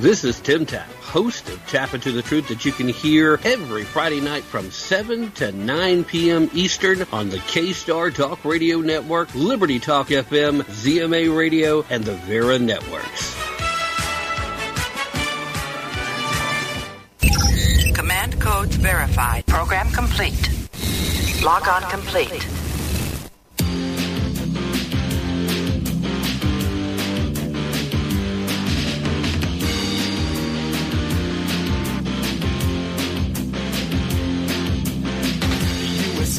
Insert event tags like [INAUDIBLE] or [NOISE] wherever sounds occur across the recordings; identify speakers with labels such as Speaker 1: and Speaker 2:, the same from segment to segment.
Speaker 1: This is Tim Tapp, host of Tap Into the Truth that you can hear every Friday night from 7 to 9 p.m. Eastern on the K-Star Talk Radio Network, Liberty Talk FM, ZMA Radio, and the Vera Networks.
Speaker 2: Command codes verified. Program complete. Log on complete.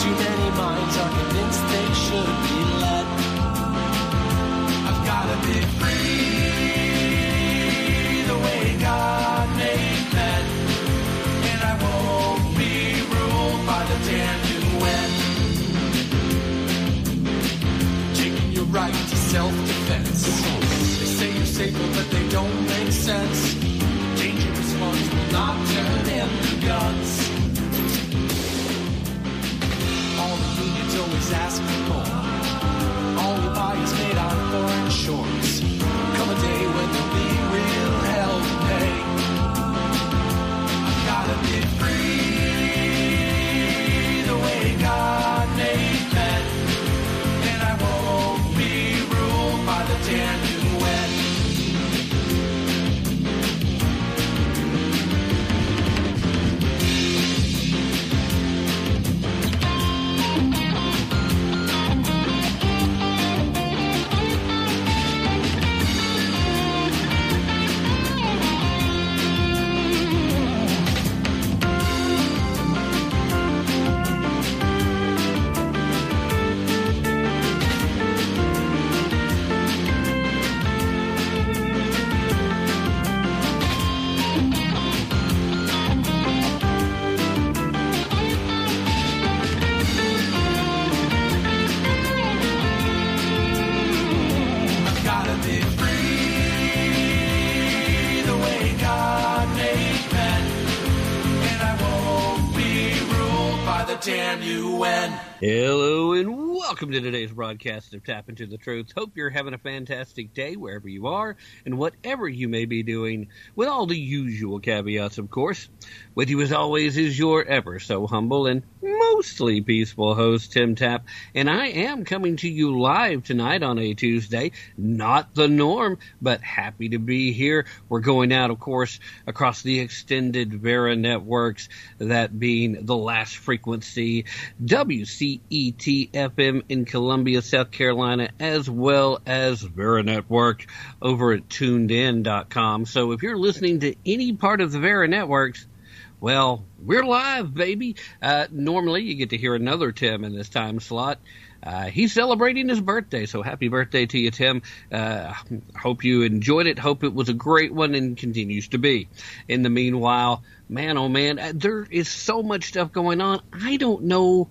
Speaker 3: Too many minds are convinced they should be led. I've gotta be free the way God made men. And I won't be ruled by the damn UN. Taking your right to self-defense. They say you're safer, but they don't make sense. Unions always ask for more. All buy is made on foreign shores.
Speaker 1: Hello and welcome to today's broadcast of Tap Into the Truth. Hope you're having a fantastic day wherever you are and whatever you may be doing, with all the usual caveats, of course. With you as always is your ever so humble and mostly peaceful host, Tim Tapp. and I am coming to you live tonight on a Tuesday. Not the norm, but happy to be here. We're going out, of course, across the extended Vera networks, that being the last frequency, WCET FM in Columbia, South Carolina, as well as Vera Network over at tunedin.com. So if you're listening to any part of the Vera networks, well, we're live, baby. Uh, normally, you get to hear another Tim in this time slot. Uh, he's celebrating his birthday, so happy birthday to you, Tim. Uh, hope you enjoyed it. Hope it was a great one and continues to be. In the meanwhile, man, oh man, uh, there is so much stuff going on. I don't know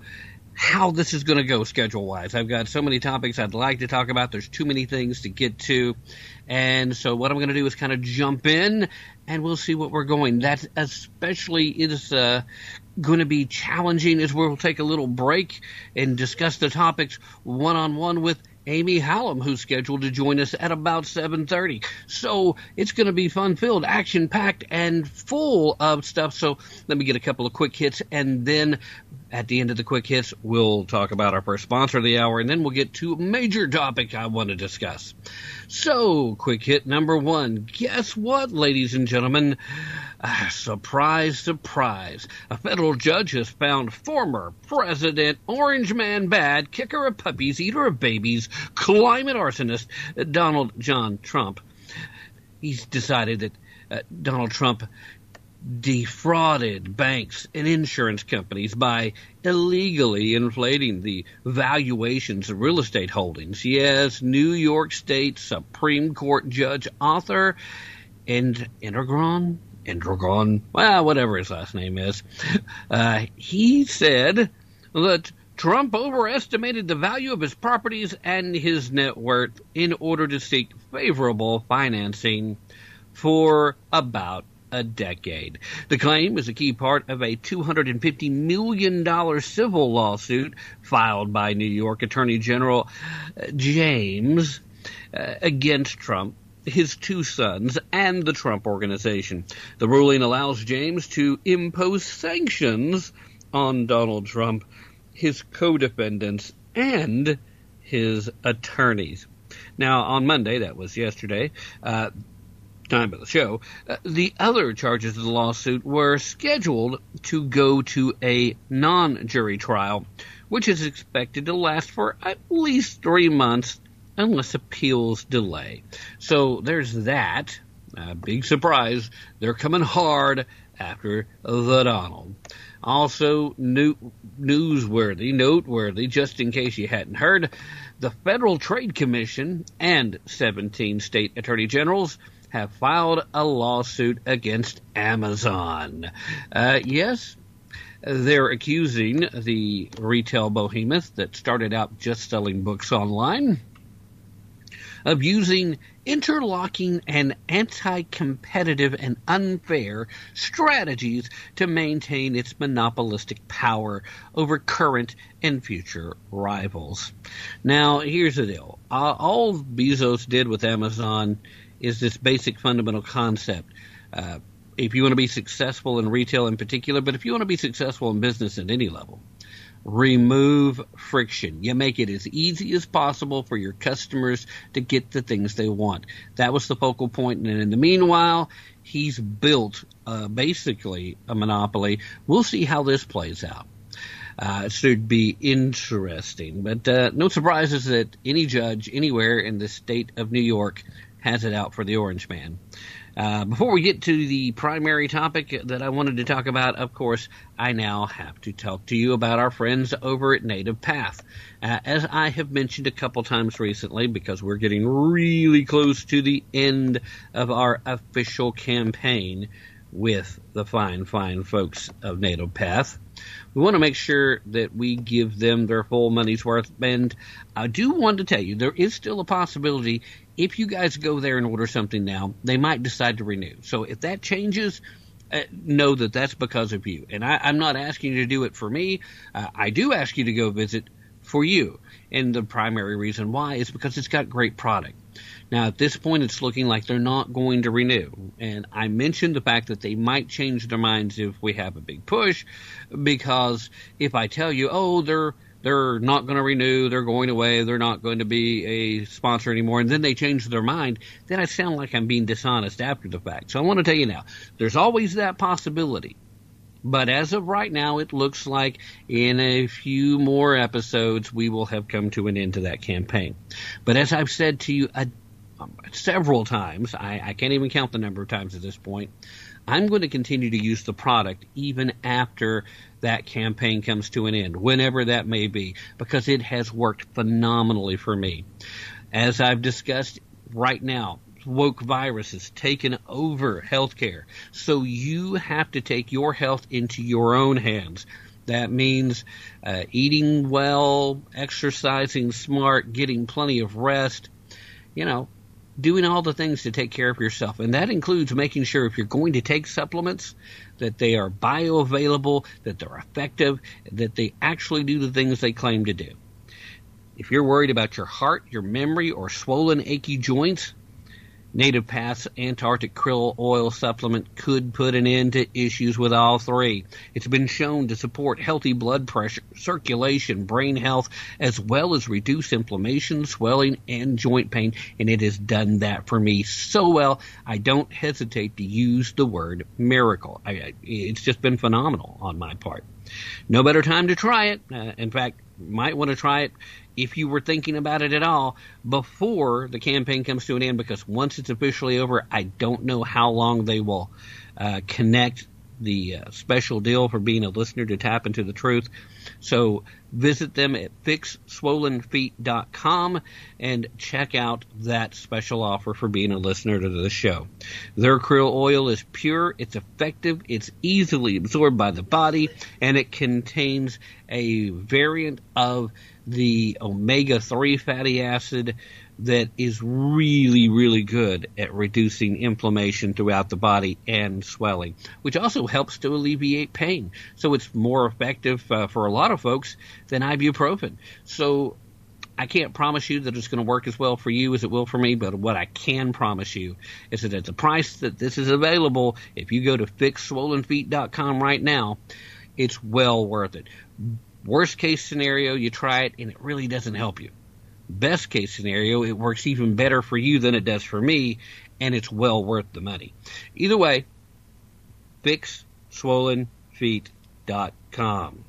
Speaker 1: how this is going to go schedule wise. I've got so many topics I'd like to talk about. There's too many things to get to. And so what I'm going to do is kind of jump in and we'll see what we're going. That especially is uh, going to be challenging as we'll take a little break and discuss the topics one on one with Amy Holem, who's scheduled to join us at about 7:30. So it's going to be fun-filled, action-packed, and full of stuff. So let me get a couple of quick hits, and then at the end of the quick hits, we'll talk about our first sponsor of the hour, and then we'll get to a major topic I want to discuss. So, quick hit number one. Guess what, ladies and gentlemen? Ah, surprise, surprise. A federal judge has found former President Orange Man Bad, kicker of puppies, eater of babies, climate arsonist, Donald John Trump. He's decided that uh, Donald Trump defrauded banks and insurance companies by illegally inflating the valuations of real estate holdings. Yes, New York State Supreme Court Judge Arthur, and Endergron, Endergron, well, whatever his last name is, [LAUGHS] uh, he said that Trump overestimated the value of his properties and his net worth in order to seek favorable financing for about a decade. The claim is a key part of a $250 million civil lawsuit filed by New York Attorney General uh, James uh, against Trump his two sons, and the Trump Organization. The ruling allows James to impose sanctions on Donald Trump, his co defendants, and his attorneys. Now, on Monday, that was yesterday, uh, time of the show, uh, the other charges of the lawsuit were scheduled to go to a non jury trial, which is expected to last for at least three months unless appeals delay. So there's that. Big surprise. They're coming hard after the Donald. Also, new, newsworthy, noteworthy, just in case you hadn't heard, the Federal Trade Commission and 17 state attorney generals have filed a lawsuit against Amazon. Uh, yes, they're accusing the retail behemoth that started out just selling books online of using interlocking and anti competitive and unfair strategies to maintain its monopolistic power over current and future rivals. Now, here's the deal uh, all Bezos did with Amazon is this basic fundamental concept. Uh, if you want to be successful in retail in particular, but if you want to be successful in business at any level, remove friction. You make it as easy as possible for your customers to get the things they want. That was the focal point. And in the meanwhile, he's built uh, basically a monopoly. We'll see how this plays out. Uh, it should be interesting. But uh, no surprises that any judge anywhere in the state of New York has it out for the Orange Man. Uh, before we get to the primary topic that I wanted to talk about, of course, I now have to talk to you about our friends over at Native Path. Uh, as I have mentioned a couple times recently, because we're getting really close to the end of our official campaign with the fine, fine folks of Native Path. We want to make sure that we give them their full money's worth. And I do want to tell you, there is still a possibility if you guys go there and order something now, they might decide to renew. So if that changes, uh, know that that's because of you. And I, am not asking you to do it for me. Uh, I do ask you to go visit for you. And the primary reason why is because it's got great product. Now, at this point, it's looking like they're not going to renew. And I mentioned the fact that they might change their minds if we have a big push, because if I tell you, oh, they're they're not going to renew, they're going away, they're not going to be a sponsor anymore, and then they change their mind, then I sound like I'm being dishonest after the fact. So I want to tell you now, there's always that possibility. But as of right now, it looks like in a few more episodes, we will have come to an end to that campaign. But as I've said to you uh, several times, I, I can't even count the number of times at this point, I'm going to continue to use the product even after that campaign comes to an end, whenever that may be, because it has worked phenomenally for me. As I've discussed right now, woke virus has taken over healthcare. So you have to take your health into your own hands. That means uh, eating well, exercising smart, getting plenty of rest. You know, doing all the things to take care of yourself. And that includes making sure if you're going to take supplements, that they are bioavailable, that they're effective, that they actually do the things they claim to do. If you're worried about your heart, your memory, or swollen, achy joints, Native Path's Antarctic krill oil supplement could put an end to issues with all three. It's been shown to support healthy blood pressure, circulation, brain health, as well as reduce inflammation, swelling, and joint pain, and it has done that for me so well. I don't hesitate to use the word miracle. I, it's just been phenomenal on my part. No better time to try it. Uh, in fact, might want to try it if you were thinking about it at all before the campaign comes to an end because once it's officially over, I don't know how long they will uh, connect the uh, special deal for being a listener to tap into the truth. So visit them at fixswollenfeet.com and check out that special offer for being a listener to the show. Their krill oil is pure, it's effective, it's easily absorbed by the body, and it contains a variant of the omega 3 fatty acid that is really, really good at reducing inflammation throughout the body and swelling, which also helps to alleviate pain. So it's more effective uh, for a lot of folks than ibuprofen. So I can't promise you that it's going to work as well for you as it will for me, but what I can promise you is that at the price that this is available, if you go to fixswollenfeet.com right now, it's well worth it. Worst case scenario, you try it and it really doesn't help you best case scenario, it works even better for you than it does for me, and it's well worth the money. Either way, fixswollenfeet.com.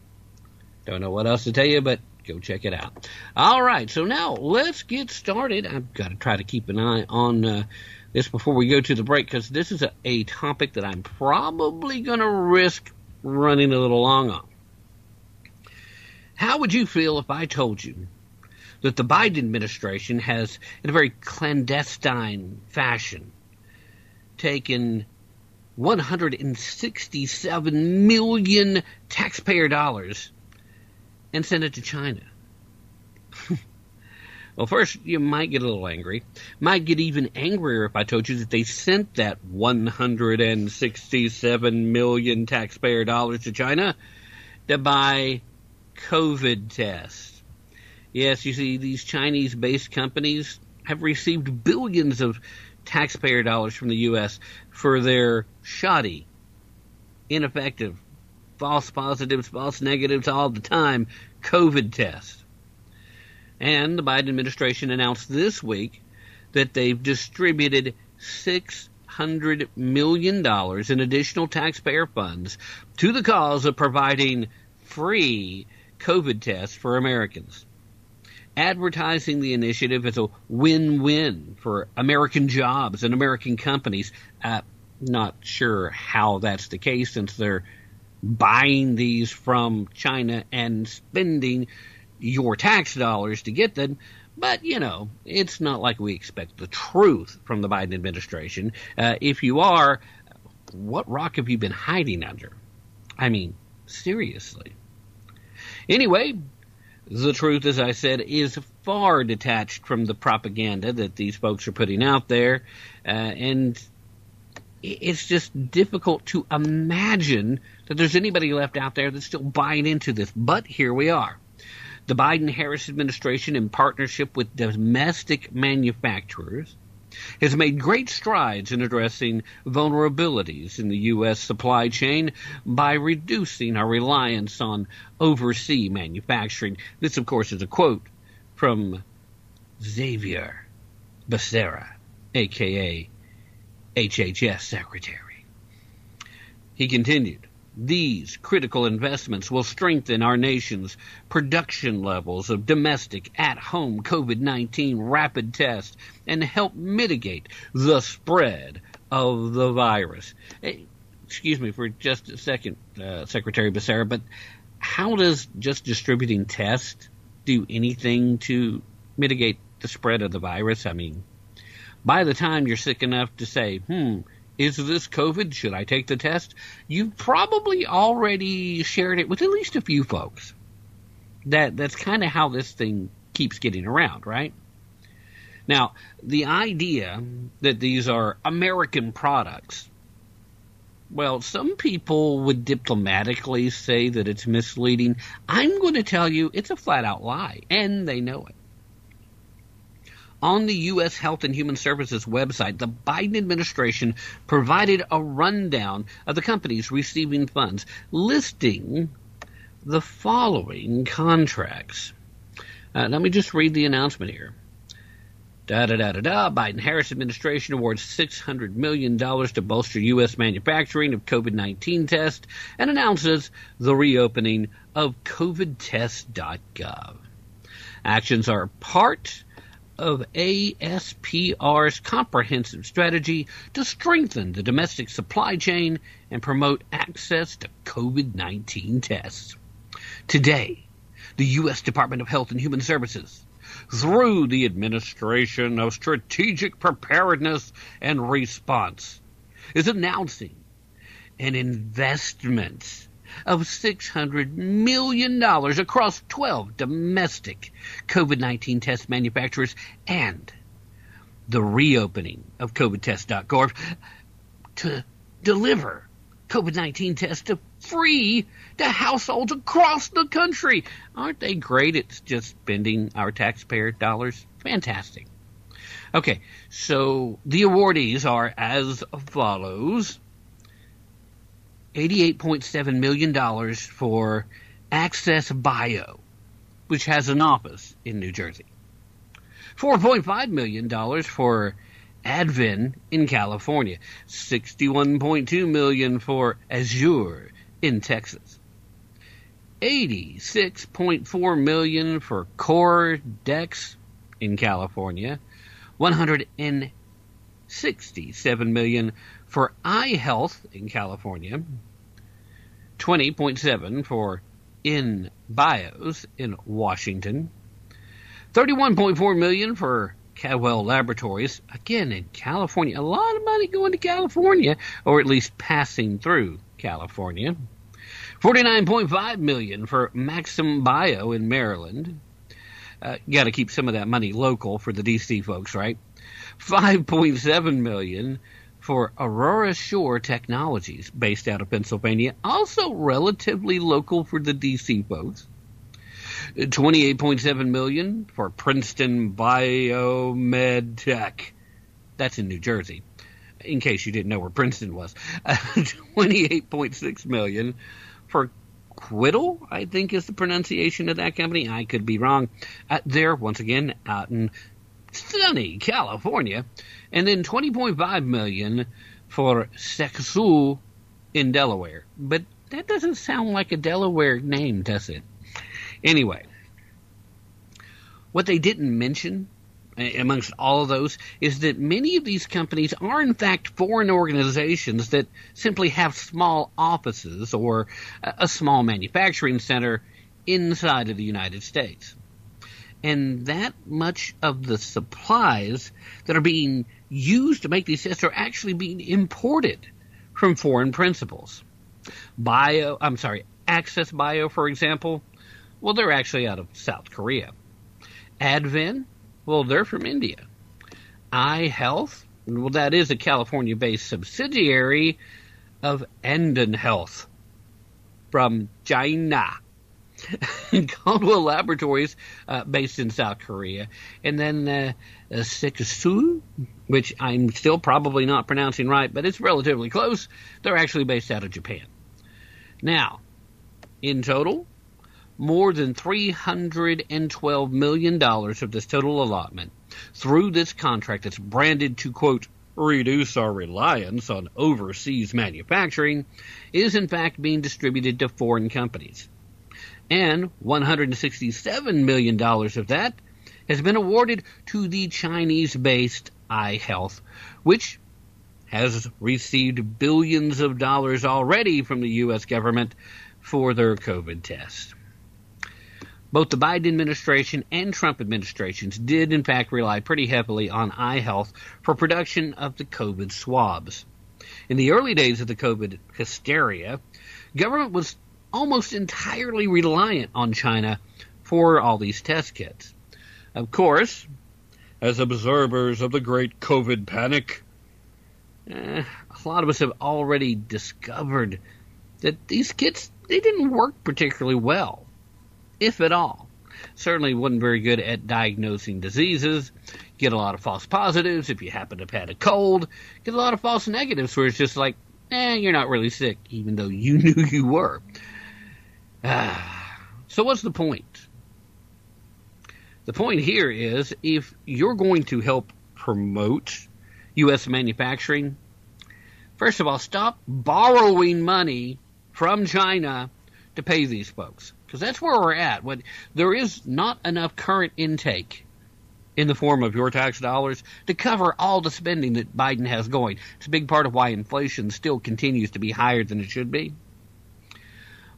Speaker 1: Don't know what else to tell you, but go check it out. All right, so now let's get started. I've got to try to keep an eye on uh, this before we go to the break because this is a, a topic that I'm probably going to risk running a little long on. How would you feel if I told you that the Biden administration has, in a very clandestine fashion, taken 167 million taxpayer dollars and sent it to China. [LAUGHS] well, first, you might get a little angry. Might get even angrier if I told you that they sent that 167 million taxpayer dollars to China to buy COVID tests. Yes, you see, these Chinese based companies have received billions of taxpayer dollars from the U.S. for their shoddy, ineffective, false positives, false negatives all the time COVID tests. And the Biden administration announced this week that they've distributed $600 million in additional taxpayer funds to the cause of providing free COVID tests for Americans advertising the initiative as a win-win for American jobs and American companies. Uh, not sure how that's the case since they're buying these from China and spending your tax dollars to get them. But, you know, it's not like we expect the truth from the Biden administration. Uh, if you are, what rock have you been hiding under? I mean, seriously. Anyway, the truth, as I said, is far detached from the propaganda that these folks are putting out there. Uh, and it's just difficult to imagine that there's anybody left out there that's still buying into this. But here we are. The Biden Harris administration, in partnership with domestic manufacturers, has made great strides in addressing vulnerabilities in the U.S. supply chain by reducing our reliance on overseas manufacturing. This, of course, is a quote from Xavier Becerra, aka HHS Secretary. He continued, these critical investments will strengthen our nation's production levels of domestic at home COVID 19 rapid tests and help mitigate the spread of the virus. Excuse me for just a second, uh, Secretary Becerra, but how does just distributing tests do anything to mitigate the spread of the virus? I mean, by the time you're sick enough to say, hmm, is this COVID? Should I take the test? You've probably already shared it with at least a few folks. That that's kind of how this thing keeps getting around, right? Now, the idea that these are American products, well, some people would diplomatically say that it's misleading. I'm going to tell you it's a flat out lie, and they know it. On the U.S. Health and Human Services website, the Biden administration provided a rundown of the companies receiving funds, listing the following contracts. Uh, let me just read the announcement here. Da da da da da. Biden Harris administration awards $600 million to bolster U.S. manufacturing of COVID 19 tests and announces the reopening of COVIDtest.gov. Actions are part of ASPR's comprehensive strategy to strengthen the domestic supply chain and promote access to COVID 19 tests. Today, the U.S. Department of Health and Human Services, through the Administration of Strategic Preparedness and Response, is announcing an investment of $600 million across 12 domestic COVID 19 test manufacturers and the reopening of COVIDtest.gov to deliver COVID 19 tests to free to households across the country. Aren't they great at just spending our taxpayer dollars? Fantastic. Okay, so the awardees are as follows $88.7 million for Access Bio, which has an office in New Jersey. $4.5 million for Advent in California, 61.2 million for Azure in Texas. 86.4 million for Core Dex in California, 167 million for iHealth in California, 20.7 for In Bios in Washington, 31.4 million for Cadwell Laboratories, again in California. A lot of money going to California, or at least passing through California. 49.5 million for Maxim Bio in Maryland. Uh, Got to keep some of that money local for the DC folks, right? 5.7 million for OraSure Technologies, based out of Pennsylvania, also relatively local for the DC folks. 28.7 million for Princeton BioMeditech. That's in New Jersey. In case you didn't know where Princeton was. [LAUGHS] 28.6 million for Quiddle, I think is the pronunciation of that company. I could be wrong. Uh, there, once again, out in sunny California. And then 20.5 million for Sexu in Delaware. But that doesn't sound like a Delaware name, does it? Anyway, what they didn't mention amongst all of those is that many of these companies are in fact foreign organizations that simply have small offices or a small manufacturing center inside of the United States. And that much of the supplies that are being used to make these tests are actually being imported from foreign principals. Bio, I'm sorry, Access Bio, for example, well, they're actually out of South Korea. Advent, well, they're from India. iHealth, well, that is a California based subsidiary of Andon Health from China. [LAUGHS] Caldwell Laboratories, uh, based in South Korea. And then uh, uh, which I'm still probably not pronouncing right, but it's relatively close. They're actually based out of Japan. Now, in total, more than $312 million of this total allotment through this contract that's branded to, quote, reduce our reliance on overseas manufacturing is in fact being distributed to foreign companies. And $167 million of that has been awarded to the Chinese based iHealth, which has received billions of dollars already from the U.S. government for their COVID test. Both the Biden administration and Trump administrations did, in fact, rely pretty heavily on iHealth for production of the COVID swabs. In the early days of the COVID hysteria, government was almost entirely reliant on China for all these test kits. Of course, as observers of the great COVID panic, eh, a lot of us have already discovered that these kits they didn't work particularly well if at all. Certainly wasn't very good at diagnosing diseases. Get a lot of false positives if you happen to have had a cold. Get a lot of false negatives where it's just like, eh, you're not really sick, even though you [LAUGHS] knew you were. [SIGHS] So what's the point? The point here is if you're going to help promote U.S. manufacturing, first of all, stop borrowing money from China to pay these folks because that's where we're at. When there is not enough current intake in the form of your tax dollars to cover all the spending that Biden has going. It's a big part of why inflation still continues to be higher than it should be.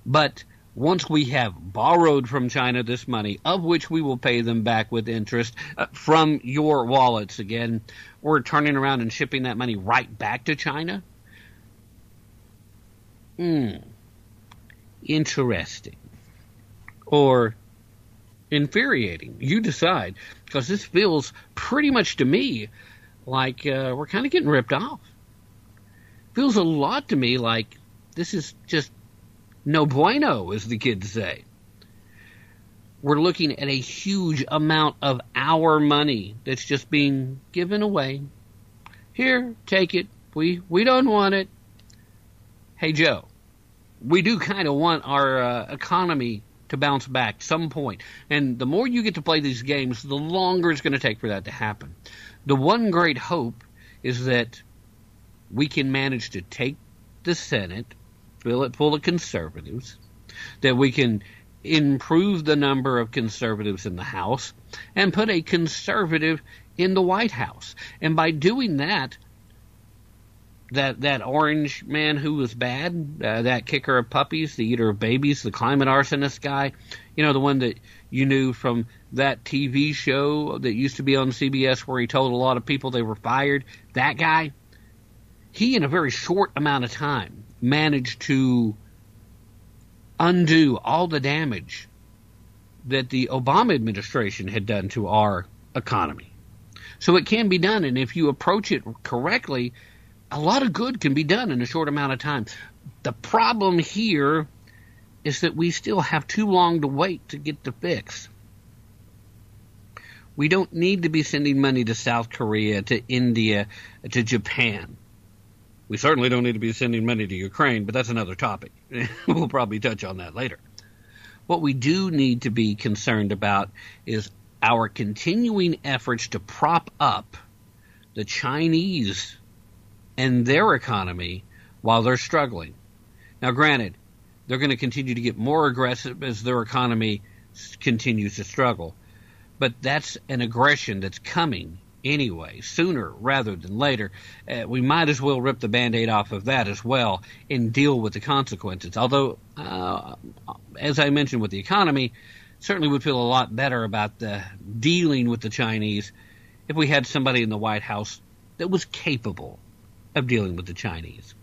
Speaker 1: But once we have borrowed from China this money, of which we will pay them back with interest uh, from your wallets again, we're turning around and shipping that money right back to China? Hmm. Interesting. Or infuriating. You decide. Because this feels pretty much to me like uh, we're kind of getting ripped off. Feels a lot to me like this is just no bueno, as the kids say. We're looking at a huge amount of our money that's just being given away. Here, take it. We we don't want it. Hey Joe, we do kind of want our uh, economy to bounce back some point. And the more you get to play these games, the longer it's going to take for that to happen. The one great hope is that we can manage to take the Senate, fill it full of conservatives, that we can improve the number of conservatives in the House, and put a conservative in the White House. And by doing that, that that orange man who was bad, uh, that kicker of puppies, the eater of babies, the climate arsonist guy, you know, the one that you knew from that TV show that used to be on CBS where he told a lot of people they were fired. That guy, he in a very short amount of time managed to undo all the damage that the Obama administration had done to our economy. So it can be done, and if you approach it correctly, a lot of good can be done in a short amount of time. The problem here is that we still have too long to wait to get the fix. We don't need to be sending money to South Korea, to India, to Japan. We certainly don't need to be sending money to Ukraine, but that's another topic. [LAUGHS] we'll probably touch on that later. What we do need to be concerned about is our continuing efforts to prop up the Chinese and their economy while they're struggling. Now, granted, they're going to continue to get more aggressive as their economy continues to struggle. But that's an aggression that's coming anyway, sooner rather than later. Uh, we might as well rip the band aid off of that as well and deal with the consequences. Although, uh, as I mentioned with the economy, certainly would feel a lot better about the dealing with the Chinese if we had somebody in the White House that was capable of dealing with the Chinese.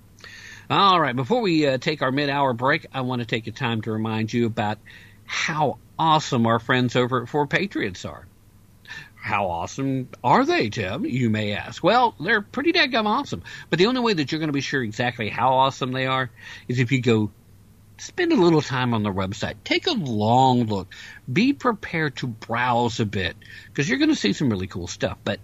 Speaker 1: All right, before we uh, take our mid hour break, I want to take a time to remind you about how awesome our friends over at Four Patriots are. How awesome are they, Tim? You may ask. Well, they're pretty daggum awesome. But the only way that you're going to be sure exactly how awesome they are is if you go spend a little time on their website. Take a long look. Be prepared to browse a bit because you're going to see some really cool stuff. But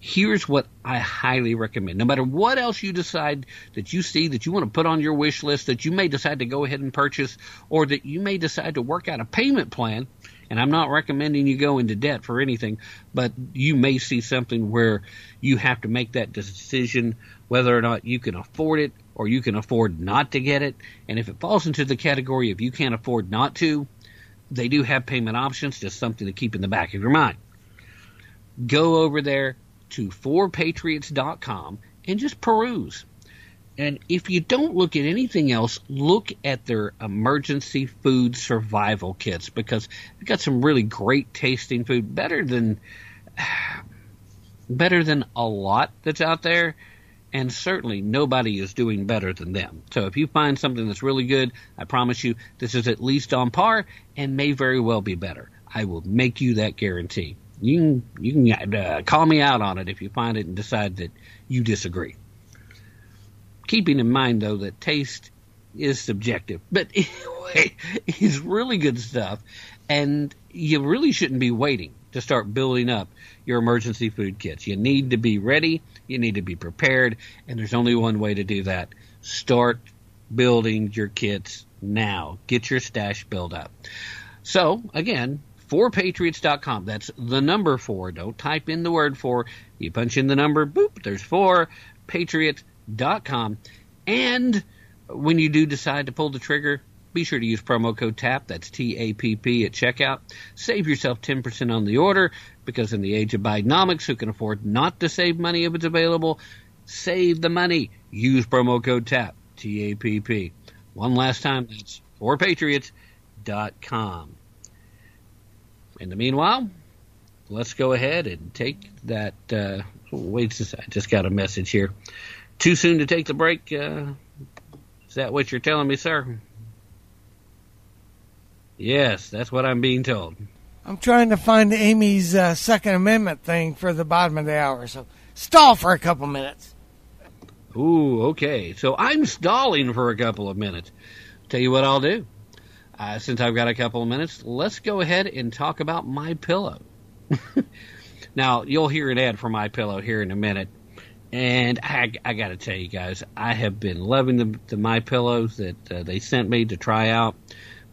Speaker 1: here's what I highly recommend. No matter what else you decide that you see that you want to put on your wish list, that you may decide to go ahead and purchase, or that you may decide to work out a payment plan, and I'm not recommending you go into debt for anything, but you may see something where you have to make that decision whether or not you can afford it or you can afford not to get it. And if it falls into the category of you can't afford not to, they do have payment options, just something to keep in the back of your mind. Go over there, to 4patriots.com and just peruse. And if you don't look at anything else, look at their emergency food survival kits because they've got some really great tasting food, better than [SIGHS] better than a lot that's out there. And certainly nobody is doing better than them. So if you find something that's really good, I promise you this is at least on par and may very well be better. I will make you that guarantee. You can you can uh, call me out on it if you find it and decide that you disagree. Keeping in mind though that taste is subjective, but [LAUGHS] anyway, it's really good stuff, and you really shouldn't be waiting to start building up your emergency food kits. You need to be ready, you need to be prepared, and there's only one way to do that. Start building your kits now. Get your stash built up. So, again, 4patriots.com. That's the number four. Don't type in the word four. You punch in the number, boop, there's four. Patriots.com. And when you do decide to pull the trigger, be sure to use promo code TAP. That's T A P P at checkout. Save yourself 10% on the order because in the age of Bidenomics, who can afford not to save money if it's available? Save the money. Use promo code TAP. T A P P. One last time, that's 4 Patriots mypillow.com. In the meanwhile, let's go ahead and take that. Uh, wait, I just got a message here. Too soon to take the break. Uh, is that what you're telling me, sir? Yes, that's what I'm being told.
Speaker 4: I'm trying to find Amy's uh, Second Amendment thing for the bottom of the hour, so stall for a couple minutes.
Speaker 1: Ooh, okay. So I'm stalling for a couple of minutes. Tell you what I'll do. Uh, since I've got a couple of minutes, let's go ahead and talk about my pillow. [LAUGHS] now you'll hear an ad for my pillow here in a minute, and I, I got to tell you guys, I have been loving the, the my pillows that uh, they sent me to try out.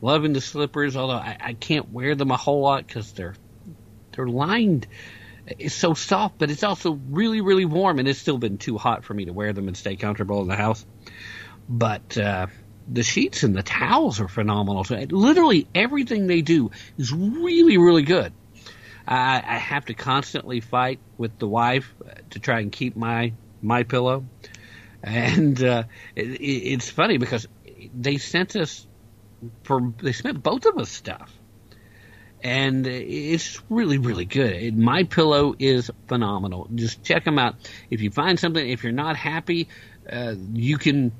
Speaker 1: Loving the slippers, although I, I can't wear them a whole lot because they're they're lined. It's so soft, but it's also really really warm, and it's still been too hot for me to wear them and stay comfortable in the house. But uh, the sheets and the towels are phenomenal. So literally everything they do is really really good. I, I have to constantly fight with the wife to try and keep my my pillow, and uh, it, it's funny because they sent us for they sent both of us stuff, and it's really really good. My pillow is phenomenal. Just check them out. If you find something, if you're not happy, uh, you can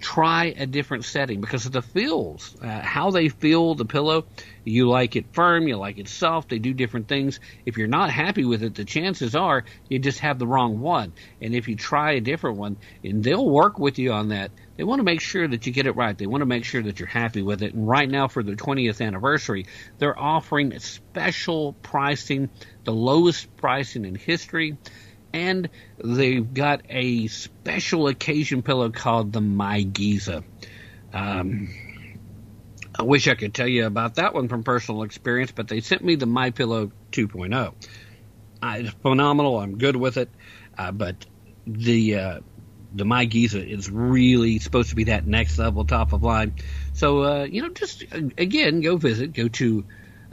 Speaker 1: try a different setting because of the feels, uh, how they feel the pillow. You like it firm, you like it soft. They do different things. If you're not happy with it, the chances are you just have the wrong one. And if you try a different one, and they'll work with you on that. They want to make sure that you get it right. They want to make sure that you're happy with it. And right now, for the 20th anniversary, they're offering special pricing, the lowest pricing in history and they've got a special occasion pillow called the My Giza. Um, I wish I could tell you about that one from personal experience, but they sent me the My Pillow 2.0. Uh, it's phenomenal. I'm good with it, uh, but the uh, the My Giza is really supposed to be that next level, top of line. So uh, you know, just again, go visit. Go to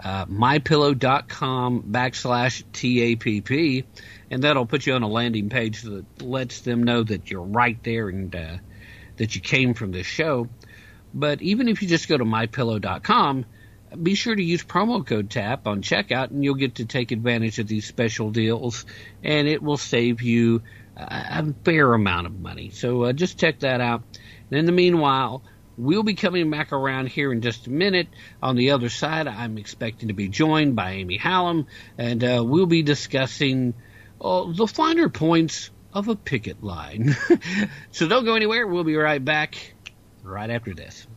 Speaker 1: uh, mypillow.com backslash TAPP, and that'll put you on a landing page that lets them know that you're right there and uh, that you came from this show. But even if you just go to mypillow.com, be sure to use promo code TAP on checkout, and you'll get to take advantage of these special deals, and it will save you a fair amount of money. So uh, just check that out. And in the meanwhile, We'll be coming back around here in just a minute. On the other side, I'm expecting to be joined by Amy Holem, and uh, we'll be discussing uh, the finer points of a picket line. [LAUGHS] so don't go anywhere. We'll be right back right after this.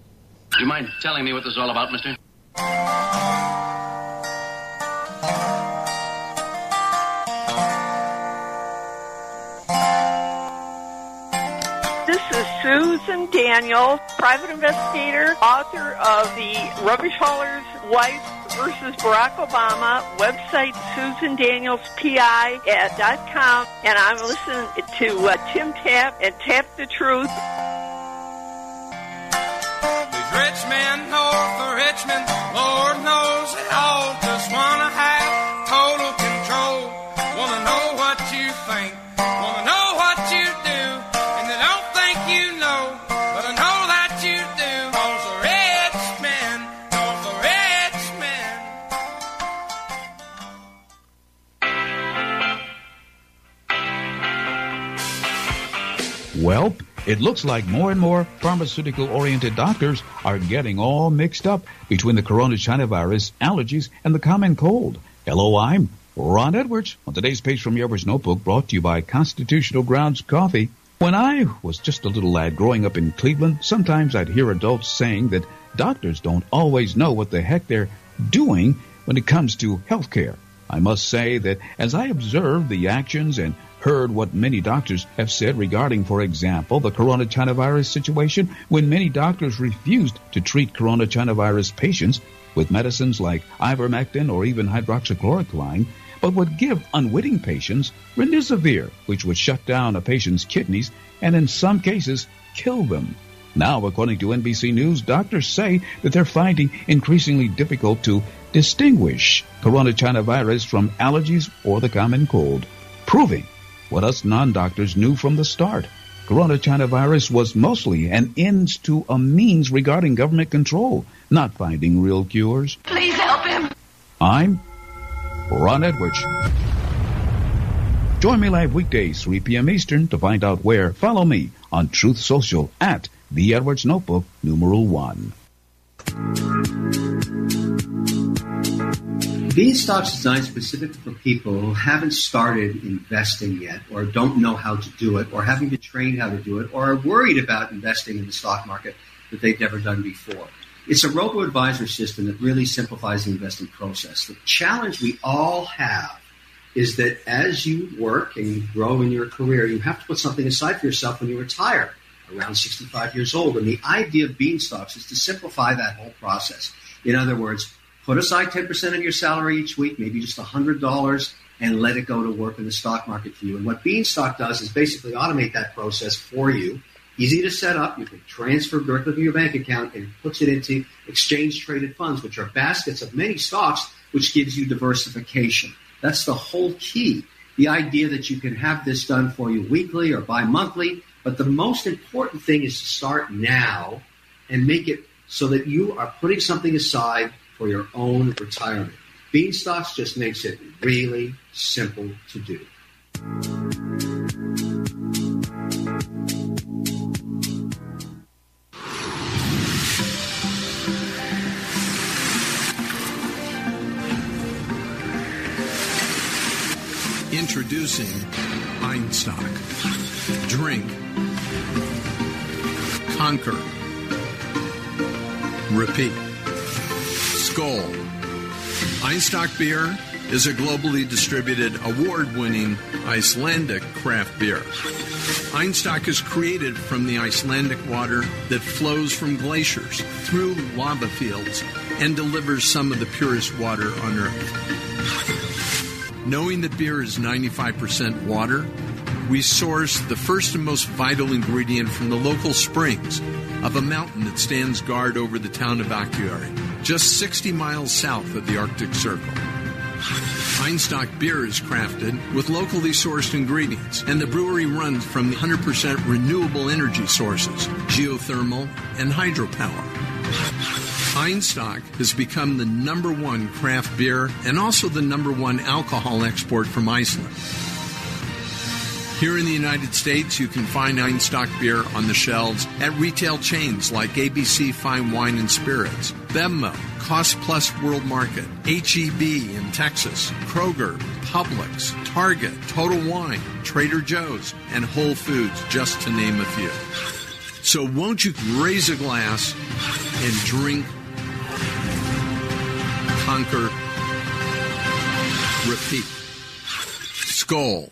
Speaker 5: Do you mind telling me what this is all about, mister?
Speaker 6: Susan Daniels, private investigator, author of the Rubbish Hauler's Wife versus Barack Obama, website susandanielspi.com, and I'm listening to uh, Tim Tapp and Tap the Truth.
Speaker 3: These rich men north of Richmond, Lord knows they all just want to have
Speaker 7: Well, it looks like more and more pharmaceutical oriented doctors are getting all mixed up between the corona China virus, allergies, and the common cold. Hello, I'm Ron Edwards on today's page from Edwards Notebook brought to you by Constitutional Grounds Coffee. When I was just a little lad growing up in Cleveland, sometimes I'd hear adults saying that doctors don't always know what the heck they're doing when it comes to healthcare. I must say that as I observed the actions and heard what many doctors have said regarding, for example, the corona China virus situation, when many doctors refused to treat corona China virus patients with medicines like ivermectin or even hydroxychloroquine, but would give unwitting patients remdesivir, which would shut down a patient's kidneys and in some cases kill them. Now, according to NBC News, doctors say that they're finding increasingly difficult to distinguish corona China virus from allergies or the common cold, proving what us non-doctors knew from the start. Corona China virus was mostly an ends to a means regarding government control, not finding real cures.
Speaker 2: Please help him.
Speaker 7: I'm Ron Edwards. Join me live weekdays, 3 p.m. Eastern, to find out where. Follow me on Truth Social at The Edwards Notebook, numeral one.
Speaker 8: Beanstox is designed specifically for people who haven't started investing yet, or don't know how to do it, or haven't been trained how to do it, or are worried about investing in the stock market that they've never done before. It's a robo advisor system that really simplifies the investing process. The challenge we all have is that as you work and you grow in your career, you have to put something aside for yourself when you retire around 65 years old. And the idea of Beanstox is to simplify that whole process. In other words, put aside 10% of your salary each week, maybe just $100, and let it go to work in the stock market for you. And what Beanstox does is basically automate that process for you. Easy to set up. You can transfer directly from your bank account and puts it into exchange traded funds, which are baskets of many stocks, which gives you diversification. That's the whole key. The idea that you can have this done for you weekly or bi monthly. But the most important thing is to start now and make it so that you are putting something aside for your own retirement. Beanstox just makes it really simple to do.
Speaker 9: Introducing Einstök. Drink. Conquer. Repeat. Skull. Einstök beer is a globally distributed, award winning Icelandic craft beer. Einstök is created from the Icelandic water that flows from glaciers through lava fields and delivers some of the purest water on earth. Knowing that beer is 95% water, we source the first and most vital ingredient from the local springs of a mountain that stands guard over the town of Akureyri, just 60 miles south of the Arctic Circle. Einstök beer is crafted with locally sourced ingredients, and the brewery runs from 100% renewable energy sources, geothermal, and hydropower. Einstök has become the number one craft beer and also the number one alcohol export from Iceland. Here in the United States, you can find Einstök beer on the shelves at retail chains like ABC Fine Wine and Spirits, Bevmo, Cost Plus World Market, HEB in Texas, Kroger, Publix, Target, Total Wine, Trader Joe's, and Whole Foods, just to name a few. So won't you raise a glass and drink, conquer, repeat. Skull.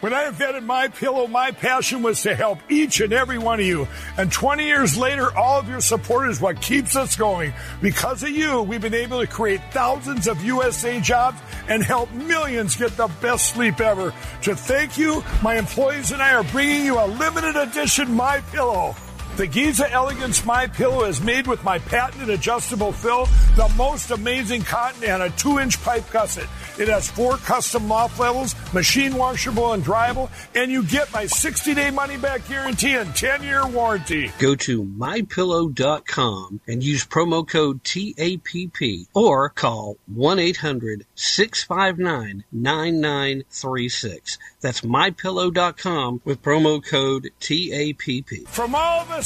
Speaker 10: When I invented My Pillow, my passion was to help each and every one of you. And 20 years later, all of your support is what keeps us going. Because of you, we've been able to create thousands of USA jobs and help millions get the best sleep ever. To thank you, my employees and I are bringing you a limited edition My Pillow. The Giza Elegance My Pillow is made with my patented adjustable fill, the most amazing cotton, and a two-inch pipe gusset. It has four custom loft levels, machine washable and dryable, and you get my 60-day money-back guarantee and 10-year warranty.
Speaker 1: Go to mypillow.com and use promo code TAPP or call 1-800-659-9936. That's mypillow.com with promo code TAPP.
Speaker 10: From all of us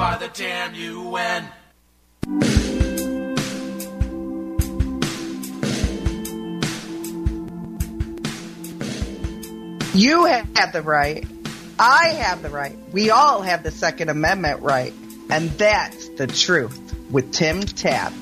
Speaker 3: by the damn UN.
Speaker 11: You have the right. I have the right. We all have the Second Amendment right. And that's the truth with Tim Tapp.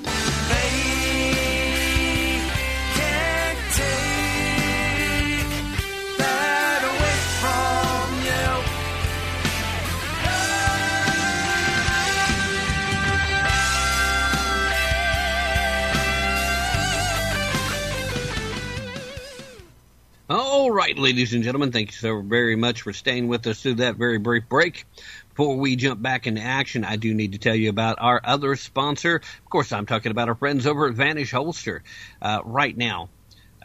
Speaker 1: Right, ladies and gentlemen, thank you so very much for staying with us through that very brief break. Before we jump back into action, I do need to tell you about our other sponsor. Of course, I'm talking about our friends over at Vanish Holster. Uh, right now,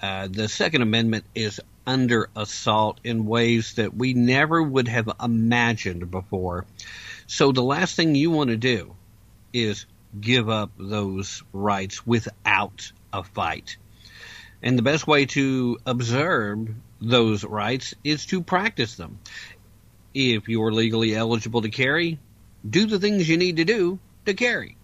Speaker 1: uh, the Second Amendment is under assault in ways that we never would have imagined before. So the last thing you want to do is give up those rights without a fight. And the best way to observe those rights is to practice them. If you're legally eligible to carry, do the things you need to do to carry.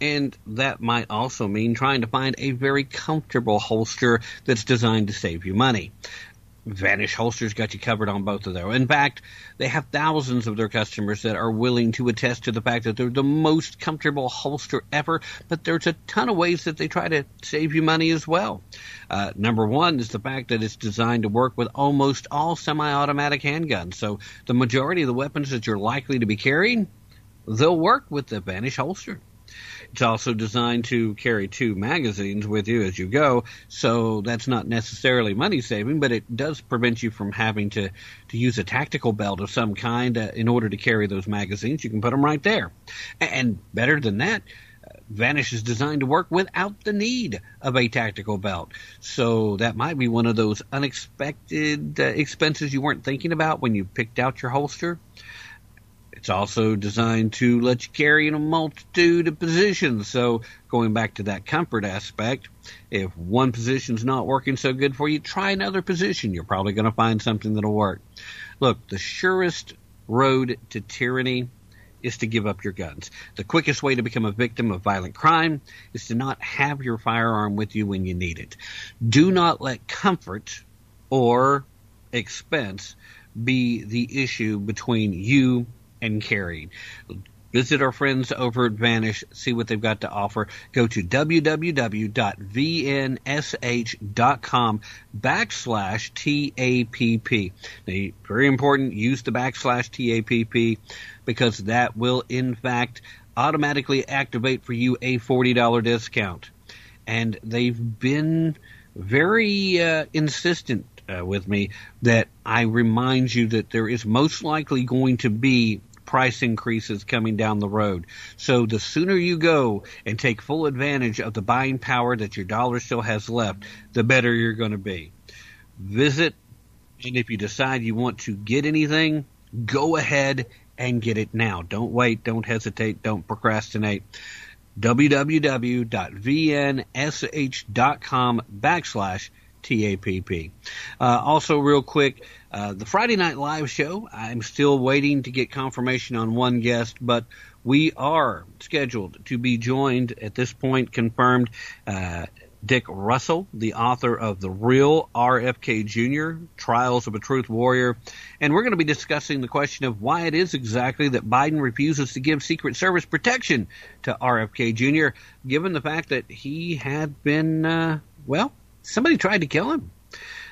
Speaker 1: And that might also mean trying to find a very comfortable holster that's designed to save you money. Vanish Holsters got you covered on both of those. In fact, they have thousands of their customers that are willing to attest to the fact that they're the most comfortable holster ever, but there's a ton of ways that they try to save you money as well. Uh, number one is the fact that it's designed to work with almost all semi-automatic handguns. So the majority of the weapons that you're likely to be carrying, they'll work with the Vanish holster. It's also designed to carry two magazines with you as you go, so that's not necessarily money saving, but it does prevent you from having to, to use a tactical belt of some kind uh, in order to carry those magazines. You can put them right there. And better than that, uh, Vanish is designed to work without the need of a tactical belt. So that might be one of those unexpected uh, expenses you weren't thinking about when you picked out your holster. It's also designed to let you carry in a multitude of positions. So going back to that comfort aspect, if one position's not working so good for you, try another position. You're probably going to find something that'll work. Look, the surest road to tyranny is to give up your guns. The quickest way to become a victim of violent crime is to not have your firearm with you when you need it. Do not let comfort or expense be the issue between you and carrying. Visit our friends over at Vanish, see what they've got to offer. Go to www.vnsh.com backslash TAPP. Now, very important, use the backslash TAPP because that will, in fact, automatically activate for you a $40 discount. And they've been very uh, insistent uh, with me that I remind you that there is most likely going to be price increases coming down the road. So the sooner you go and take full advantage of the buying power that your dollar still has left, the better you're going to be. Visit, and if you decide you want to get anything, go ahead and get it now. Don't wait, don't hesitate, don't procrastinate www.vnsh.com backslash TAPP. Uh, also, real quick, uh, the Friday Night Live show, I'm still waiting to get confirmation on one guest, but we are scheduled to be joined at this point, confirmed. Uh, Dick Russell, the author of The Real RFK Jr., Trials of a Truth Warrior. And we're going to be discussing the question of why it is exactly that Biden refuses to give Secret Service protection to RFK Jr., given the fact that he had been, uh, well, somebody tried to kill him.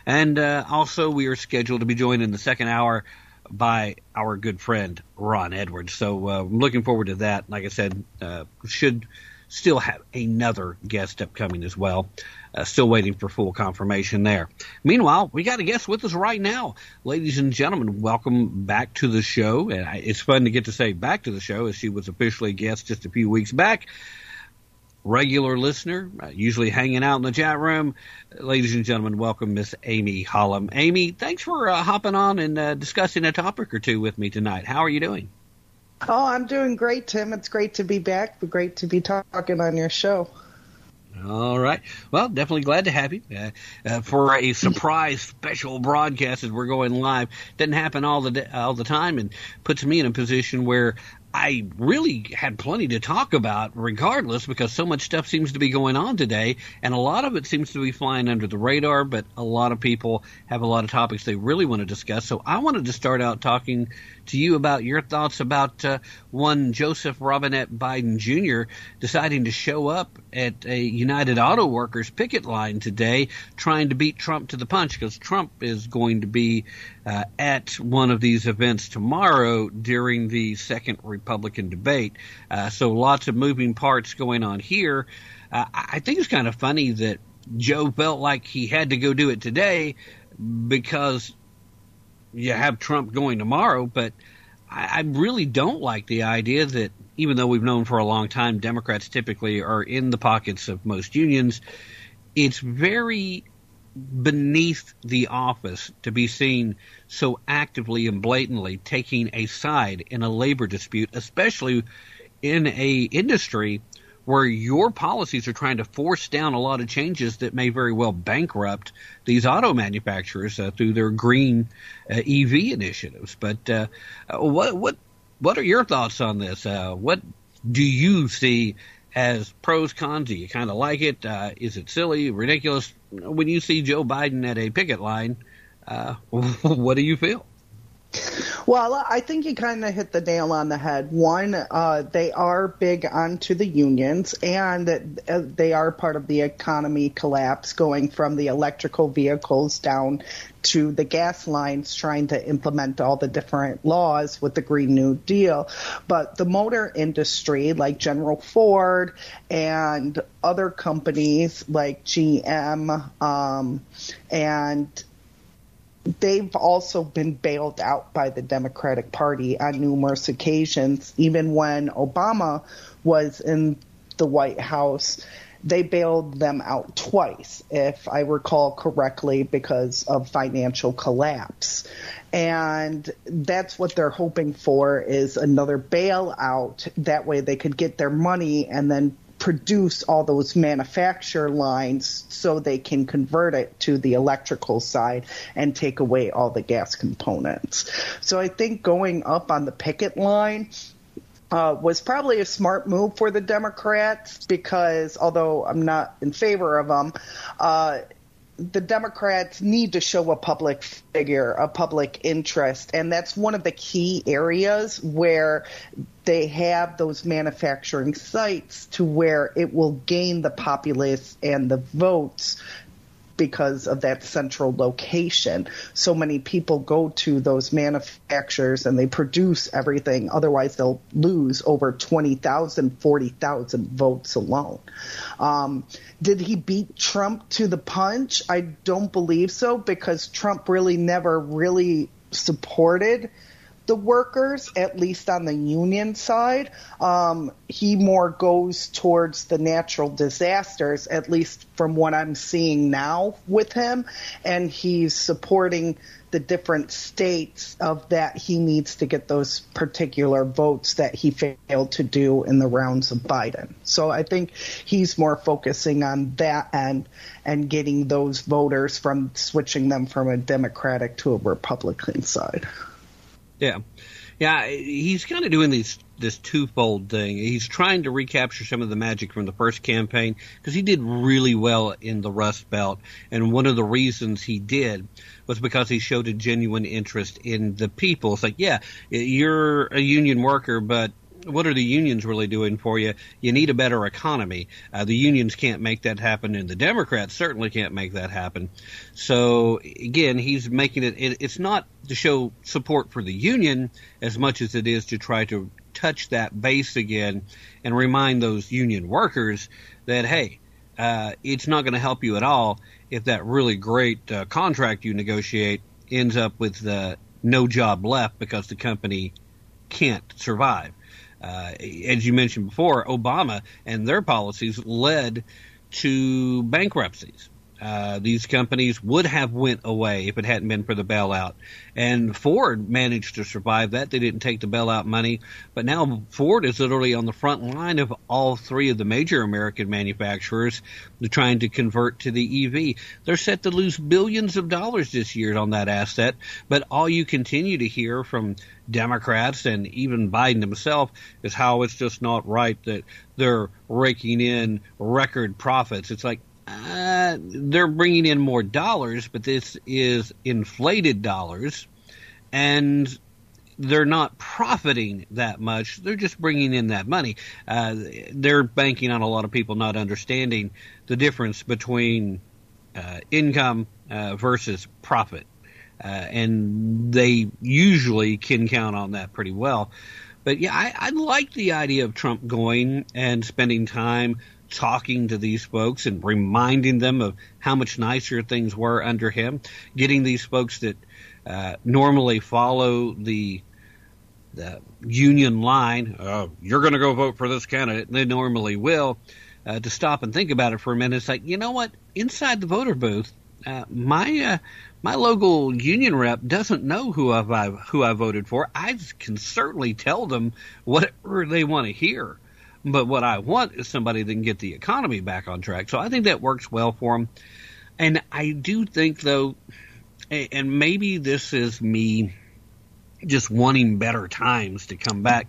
Speaker 1: And uh, also, we are scheduled to be joined in the second hour by our good friend Ron Edwards. So uh, I'm looking forward to that. Like I said, uh, should still have another guest upcoming as well. Uh, still waiting for full confirmation there. Meanwhile, we got a guest with us right now. Ladies and gentlemen, welcome back to the show. And it's fun to get to say back to the show as she was officially a guest just a few weeks back regular listener, uh, usually hanging out in the chat room. Ladies and gentlemen, welcome Miss Amy Holem. Amy, thanks for uh, hopping on and uh, discussing a topic or two with me tonight. How are you doing?
Speaker 11: Oh, I'm doing great, Tim. It's great to be back. Great to be talking on your show.
Speaker 1: All right. Well, definitely glad to have you uh, uh, for a surprise special broadcast as we're going live. Doesn't happen all the all the time, and puts me in a position where I really had plenty to talk about regardless because so much stuff seems to be going on today and a lot of it seems to be flying under the radar, but a lot of people have a lot of topics they really want to discuss. So I wanted to start out talking to you about your thoughts about uh, one Joseph Robinette Biden Jr. deciding to show up at a United Auto Workers picket line today trying to beat Trump to the punch because Trump is going to be uh, at one of these events tomorrow during the second Republican debate. Uh, so lots of moving parts going on here. Uh, I think it's kind of funny that Joe felt like he had to go do it today because you have Trump going tomorrow, but I, I really don't like the idea that even though we've known for a long time Democrats typically are in the pockets of most unions, it's very beneath the office to be seen so actively and blatantly taking a side in a labor dispute, especially in a industry where your policies are trying to force down a lot of changes that may very well bankrupt these auto manufacturers uh, through their green uh, EV initiatives. But uh, what what what are your thoughts on this? Uh, what do you see as pros cons? Do you kind of like it? Uh, is it silly, ridiculous? When you see Joe Biden at a picket line, uh, [LAUGHS] what do you feel?
Speaker 11: Well, I think you kind of hit the nail on the head. One, uh, they are big onto the unions, and uh, they are part of the economy collapse, going from the electrical vehicles down to the gas lines, trying to implement all the different laws with the Green New Deal. But the motor industry, like General Ford and other companies like GM um, and they've also been bailed out by the Democratic Party on numerous occasions. Even when Obama was in the White House, they bailed them out twice, if I recall correctly, because of financial collapse. And that's what they're hoping for is another bailout. That way they could get their money and then produce all those manufacture lines so they can convert it to the electrical side and take away all the gas components. So I think going up on the picket line uh, was probably a smart move for the Democrats because although I'm not in favor of them, uh, the Democrats need to show a public figure, a public interest, and that's one of the key areas where they have those manufacturing sites to where it will gain the populace and the votes because of that central location. So many people go to those manufacturers and they produce everything. Otherwise, they'll lose over 20,000, 40,000 votes alone. Um, did he beat Trump to the punch? I don't believe so because Trump really never really supported the workers, at least on the union side. Um, he more goes towards the natural disasters, at least from what I'm seeing now with him. And he's supporting the different states of that he needs to get those particular votes that he failed to do in the rounds of Biden. So I think he's more focusing on that end and getting those voters from switching them from a Democratic to a Republican side.
Speaker 1: Yeah, yeah. He's kind of doing these this twofold thing. He's trying to recapture some of the magic from the first campaign because he did really well in the Rust Belt, and one of the reasons he did was because he showed a genuine interest in the people. It's like, yeah, you're a union worker, but what are the unions really doing for you? You need a better economy. Uh, the unions can't make that happen, and the Democrats certainly can't make that happen. So again, he's making it, it. It's not to show support for the union as much as it is to try to touch that base again and remind those union workers that hey, uh, it's not going to help you at all if that really great uh, contract you negotiate ends up with uh, no job left because the company can't survive. Uh, as you mentioned before, Obama and their policies led to bankruptcies. Uh, these companies would have went away if it hadn't been for the bailout. And Ford managed to survive that. They didn't take the bailout money, but now Ford is literally on the front line of all three of the major American manufacturers trying to convert to the EV. They're set to lose billions of dollars this year on that asset, but all you continue to hear from Democrats and even Biden himself is how it's just not right that they're raking in record profits. It's like uh, they're bringing in more dollars, but this is inflated dollars, and they're not profiting that much. They're just bringing in that money. Uh, they're banking on a lot of people not understanding the difference between uh, income uh, versus profit. Uh, and they usually can count on that pretty well. But yeah, I, I like the idea of Trump going and spending time talking to these folks and reminding them of how much nicer things were under him, getting these folks that uh, normally follow the the union line, uh, you're going to go vote for this candidate, and they normally will, uh, to stop and think about it for a minute. It's like, you know what? Inside the voter booth, uh, my uh, my local union rep doesn't know who I've who I voted for. I can certainly tell them whatever they want to hear, but what I want is somebody that can get the economy back on track. So I think that works well for him. And I do think though, and maybe this is me just wanting better times to come back.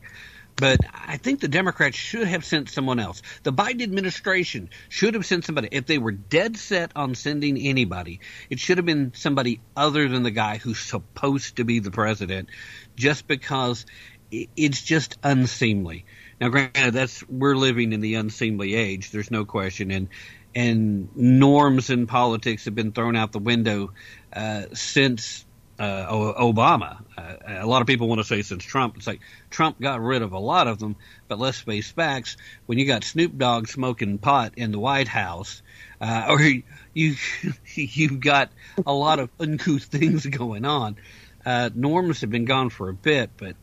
Speaker 1: But I think the Democrats should have sent someone else. The Biden administration should have sent somebody. If they were dead set on sending anybody, it should have been somebody other than the guy who's supposed to be the president, just because it's just unseemly. Now, granted, that's we're living in the unseemly age. There's no question, and and norms in politics have been thrown out the window uh, since uh, Obama. Uh, a lot of people want to say since Trump. It's like Trump got rid of a lot of them, but let's face facts. When you got Snoop Dogg smoking pot in the White House, uh, or [LAUGHS] you [LAUGHS] you've got a lot of uncouth [LAUGHS] things going on. Uh, norms have been gone for a bit, but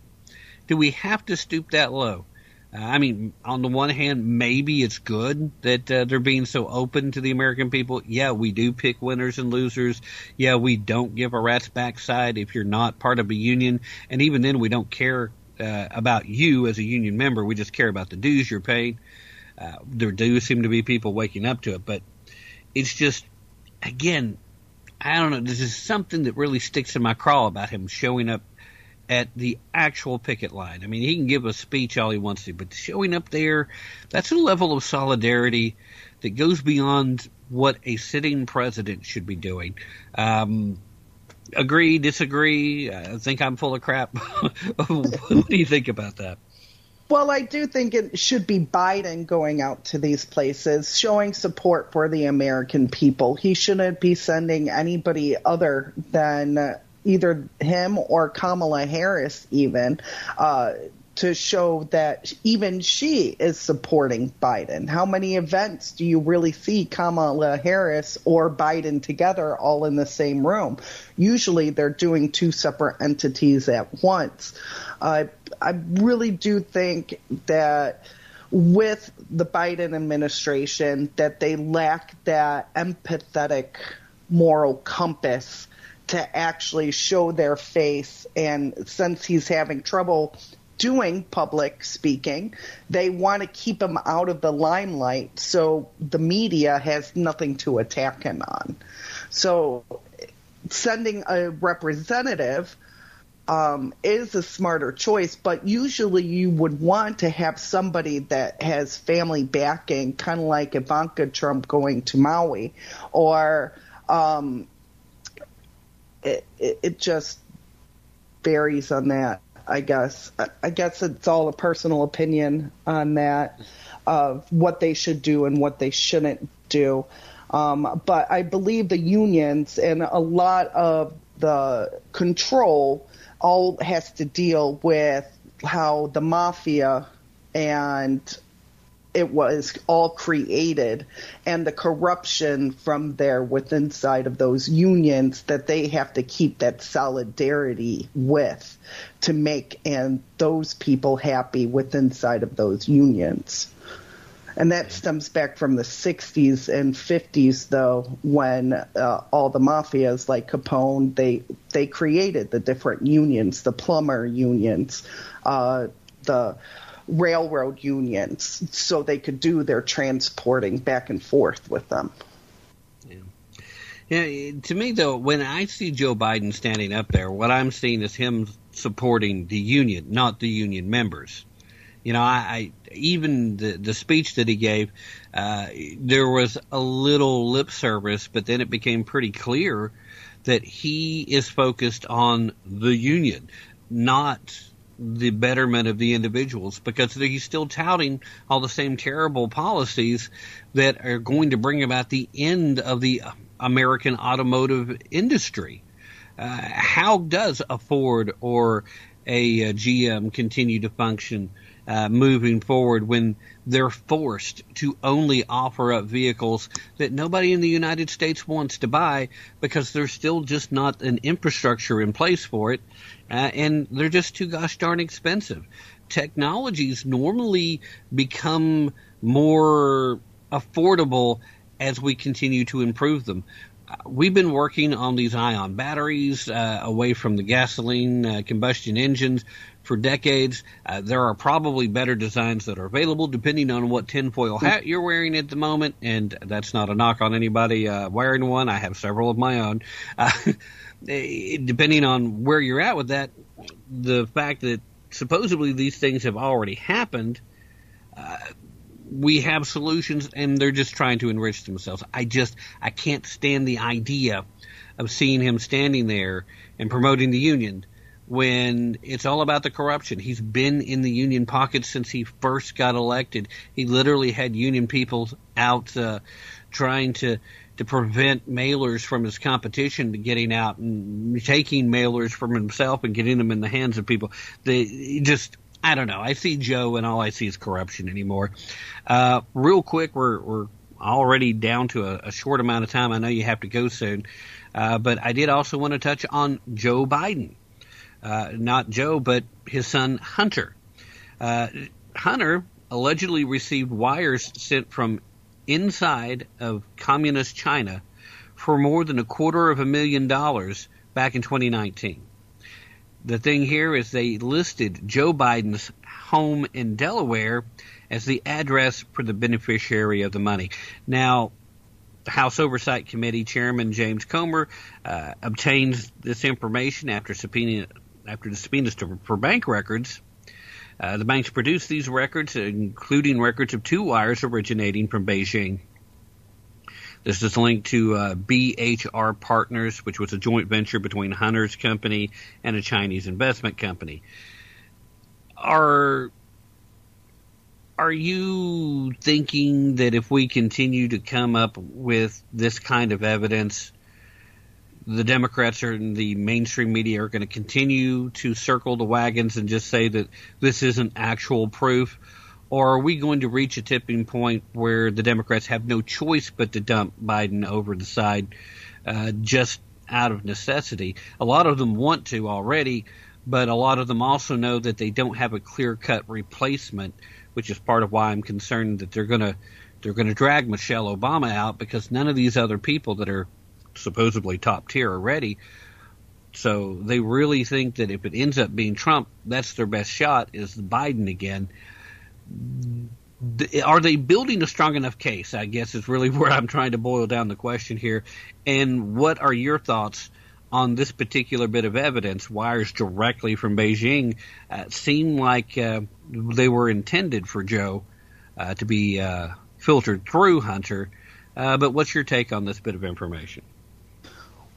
Speaker 1: do we have to stoop that low? Uh, I mean, on the one hand, maybe it's good that uh, they're being so open to the American people. Yeah, we do pick winners and losers. Yeah, we don't give a rat's backside if you're not part of a union. And even then, we don't care uh, about you as a union member. We just care about the dues you're paid. Uh, there do seem to be people waking up to it, but it's just, again, I don't know. This is something that really sticks in my craw about him showing up at the actual picket line. I mean, he can give a speech all he wants to, but showing up there, that's a level of solidarity that goes beyond what a sitting president should be doing. Um, agree, disagree? I think I'm full of crap. [LAUGHS] what do you think about that?
Speaker 11: Well, I do think it should be Biden going out to these places, showing support for the American people. He shouldn't be sending anybody other than either him or Kamala Harris even uh, to show that even she is supporting Biden. How many events do you really see Kamala Harris or Biden together all in the same room? Usually they're doing two separate entities at once. Uh, I really do think that with the Biden administration that they lack that empathetic moral compass to actually show their face. And since he's having trouble doing public speaking, they want to keep him out of the limelight so the media has nothing to attack him on. So sending a representative um, is a smarter choice, but usually you would want to have somebody that has family backing, kind of like Ivanka Trump going to Maui, or um, it, it, just varies on that. I guess. I guess it's all a personal opinion on that of what they should do and what they shouldn't do. Um, but I believe the unions and a lot of the control all has to deal with how the mafia and it was all created and the corruption from there within inside of those unions that they have to keep that solidarity with to make and those people happy within inside of those unions. And that stems back from the 60s and 50s, though, when uh, all the mafias like Capone, they they created the different unions, the plumber unions, uh, the railroad unions so they could do their transporting back and forth with them.
Speaker 1: Yeah. Yeah, to me though, when I see Joe Biden standing up there, what I'm seeing is him supporting the union, not the union members. You know, I, I even the the speech that he gave, uh, there was a little lip service, but then it became pretty clear that he is focused on the union, not the betterment of the individuals because he's still touting all the same terrible policies that are going to bring about the end of the American automotive industry. Uh, how does a Ford or a, a, GM continue to function uh, moving forward when they're forced to only offer up vehicles that nobody in the United States wants to buy because there's still just not an infrastructure in place for it, uh, and they're just too gosh darn expensive. Technologies normally become more affordable as we continue to improve them. Uh, we've been working on these ion batteries uh, away from the gasoline uh, combustion engines for decades. Uh, there are probably better designs that are available depending on what tinfoil hat you're wearing at the moment. And that's not a knock on anybody uh, wearing one. I have several of my own. [LAUGHS] Uh, depending on where you're at with that, the fact that supposedly these things have already happened we have solutions and they're just trying to enrich themselves. I just I can't stand the idea of seeing him standing there and promoting the union when it's all about the corruption. He's been in the union pocket since he first got elected. He literally had union people out uh, trying to to prevent mailers from his competition getting out and taking mailers from himself and getting them in the hands of people. They just I don't know. I see Joe, and all I see is corruption anymore. Uh, real quick, we're we're already down to a, a, short amount of time. I know you have to go soon, uh, but I did also want to touch on Joe Biden. Uh, not Joe, but his son Hunter. Uh, Hunter allegedly received wires sent from inside of communist China for more than a quarter of a million dollars back in 2019 the thing here is they listed Joe Biden's home in Delaware as the address for the beneficiary of the money. Now, the House Oversight Committee Chairman James Comer uh, obtains this information after subpoena after the subpoenas for bank records. Uh, the banks produced these records, including records of two wires originating from Beijing. This is linked to uh, BHR Partners, which was a joint venture between Hunter's company and a Chinese investment company. Are are you thinking that if we continue to come up with this kind of evidence, the Democrats and the mainstream media are going to continue to circle the wagons and just say that this isn't actual proof? Or are we going to reach a tipping point where the Democrats have no choice but to dump Biden over the side uh, just out of necessity? A lot of them want to already, but a lot of them also know that they don't have a clear cut replacement, which is part of why I'm concerned that they're going to they're going to drag Michelle Obama out because none of these other people that are supposedly top tier already. So they really think that if it ends up being Trump, that's their best shot is Biden again are they building a strong enough case? I guess is really [LAUGHS] where I'm trying to boil down the question here. And what are your thoughts on this particular bit of evidence? Wires directly from Beijing uh, seem like uh, they were intended for Joe uh, to be uh, filtered through Hunter. Uh, but what's your take on this bit of information?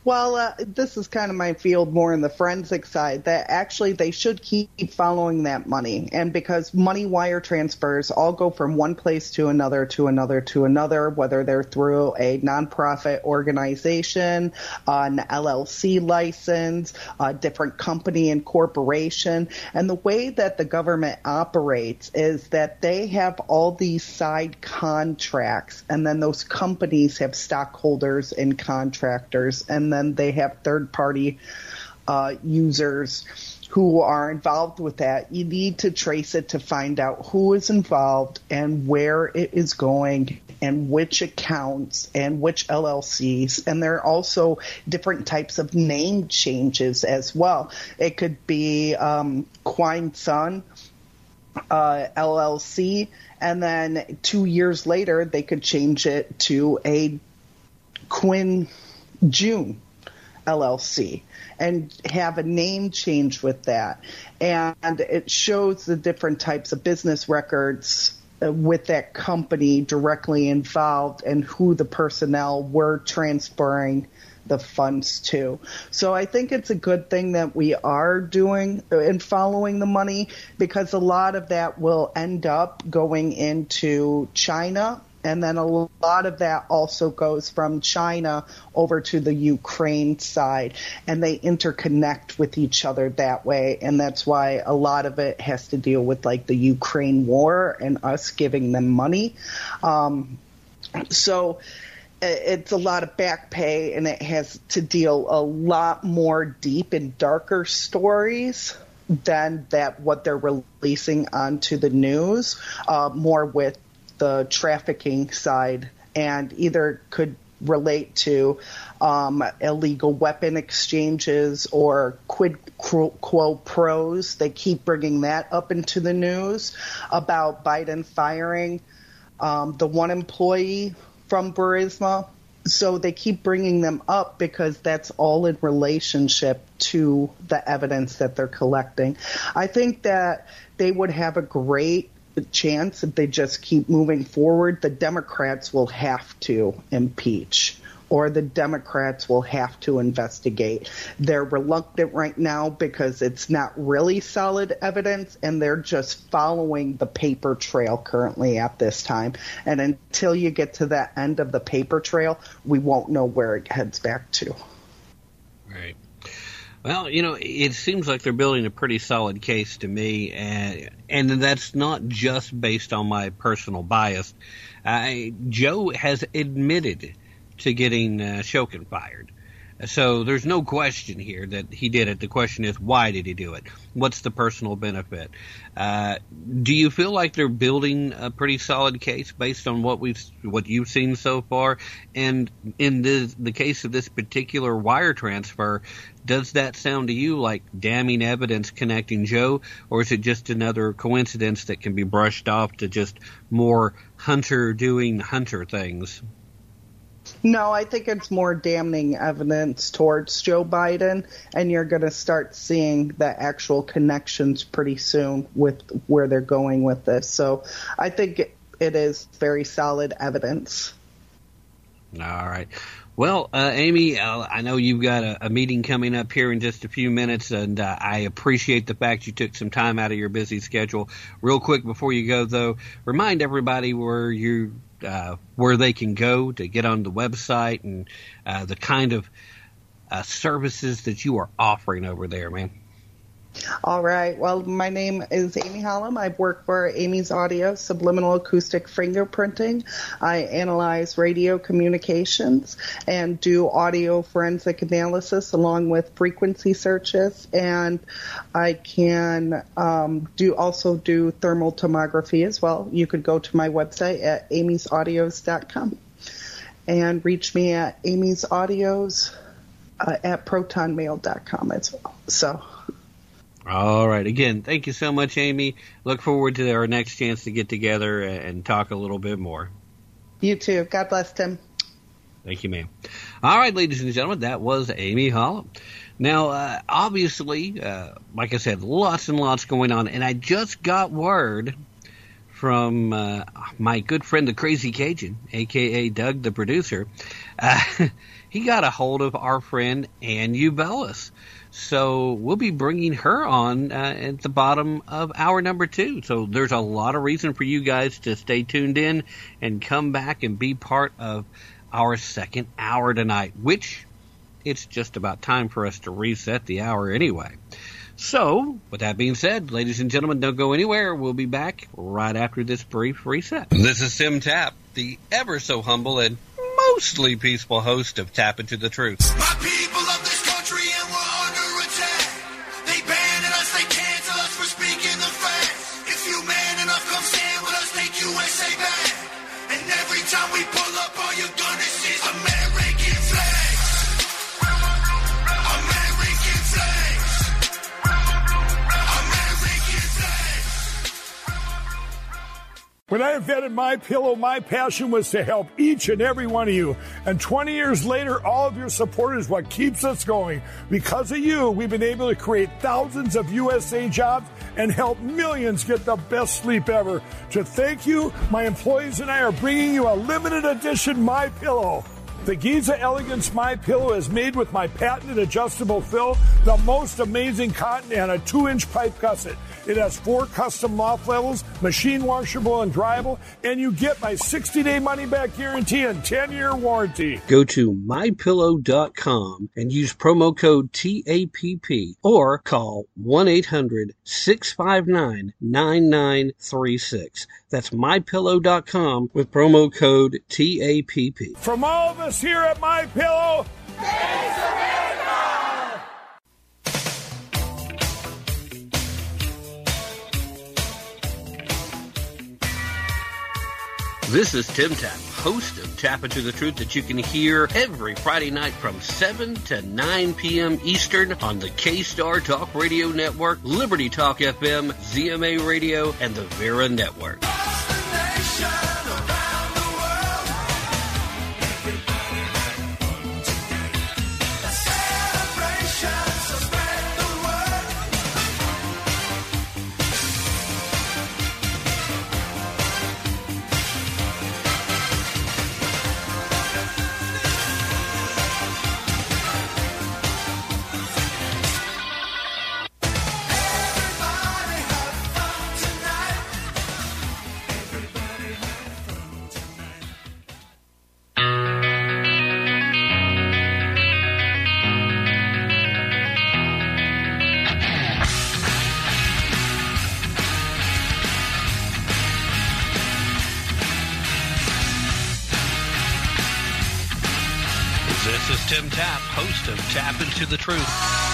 Speaker 11: Well, uh, this is kind of my field more in the forensic side that actually they should keep following that money. And because money wire transfers all go from one place to another, to another, to another, whether they're through a nonprofit organization, an LLC license, a different company and corporation. And the way that the government operates is that they have all these side contracts, and then those companies have stockholders and contractors. And then they have third party uh, users who are involved with that. You need to trace it to find out who is involved and where it is going and which accounts and which LLCs. And there are also different types of name changes as well. It could be um, Quine Sun. Uh, LLC, and then two years later they could change it to a Quinn June LLC and have a name change with that. And it shows the different types of business records uh, with that company directly involved and who the personnel were transferring the funds to. So I think it's a good thing that we are doing and following the money because a lot of that will end up going into China And then a lot of that also goes from China over to the Ukraine side, and they interconnect with each other that way. And that's why a lot of it has to deal with like the Ukraine war and us giving them money. Um, so it's a lot of back pay and it has to deal a lot more deep and darker stories than that what they're releasing onto the news uh, more with the trafficking side and either could relate to um, illegal weapon exchanges or quid quo pros. They keep bringing that up into the news about Biden firing um, the one employee from Burisma. So they keep bringing them up because that's all in relationship to the evidence that they're collecting. I think that they would have a great chance if they just keep moving forward. The Democrats will have to impeach or the Democrats will have to investigate. They're reluctant right now because it's not really solid evidence and they're just following the paper trail currently at this time. And until you get to that end of the paper trail, we won't know where it heads back to.
Speaker 1: Right. Well, you know, it seems like they're building a pretty solid case to me, and, and that's not just based on my personal bias. Uh, Joe has admitted to getting uh, Shokin fired. So there's no question here that he did it. The question is, why did he do it? What's the personal benefit? Uh, do you feel like they're building a pretty solid case based on what we've, what you've seen so far? And in the the case of this particular wire transfer, does that sound to you like damning evidence connecting Joe, or is it just another coincidence that can be brushed off to just more Hunter doing Hunter things?
Speaker 11: No, I think it's more damning evidence towards Joe Biden, and you're going to start seeing the actual connections pretty soon with where they're going with this. So I think it is very solid evidence.
Speaker 1: All right. Well, uh, Amy, uh, I know you've got a, a, meeting coming up here in just a few minutes, and uh, I appreciate the fact you took some time out of your busy schedule. Real quick before you go, though, remind everybody where you uh, where they can go to get on the website and uh, the kind of uh, services that you are offering over there, man.
Speaker 11: All right. Well, my name is Amy Holland. I work for Amy's Audio Subliminal Acoustic Fingerprinting. I analyze radio communications and do audio forensic analysis along with frequency searches. And I can um, do also do thermal tomography as well. You could go to my website at amysaudios.com and reach me at amysaudios uh, at protonmail.com as well. So.
Speaker 1: All right. Again, thank you so much, Amy. Look forward to our next chance to get together and talk a little bit more.
Speaker 11: You too. God bless, Tim.
Speaker 1: Thank you, ma'am. All right, ladies and gentlemen, that was Amy Holland. Now, uh, obviously, uh, like I said, lots and lots going on, and I just got word from uh, my good friend, the Crazy Cajun, aka Doug, the producer. Uh, [LAUGHS] he got a hold of our friend Ann Ubelis so we'll be bringing her on uh, at the bottom of hour number two. So there's a lot of reason for you guys to stay tuned in and come back and be part of our second hour tonight, which it's just about time for us to reset the hour anyway. So, with that being said, ladies and gentlemen, don't go anywhere. We'll be back right after this brief reset. This is Tim Tapp, the ever so humble and mostly peaceful host of Tapp Into the Truth.
Speaker 10: When I invented my pillow, my passion was to help each and every one of you. And 20 years later, all of your support is what keeps us going. Because of you, we've been able to create thousands of USA jobs and help millions get the best sleep ever. To thank you, my employees and I are bringing you a limited edition My Pillow. The Giza Elegance My Pillow is made with my patented adjustable fill, the most amazing cotton, and a two-inch pipe gusset. It has four custom loft levels, machine washable and dryable, and you get my 60-day money-back guarantee and 10-year warranty.
Speaker 1: Go to mypillow.com and use promo code TAPP or call 1-800-659-9936. That's mypillow.com with promo code TAPP.
Speaker 10: From all of us here at My Pillow,
Speaker 1: This is Tim Tapp, host of Tapp Into the Truth that you can hear every Friday night from 7 to 9 p.m. Eastern on the K-Star Talk Radio Network, Liberty Talk FM, ZMA Radio, and the Vera Network. Host of Tapp Into the Truth.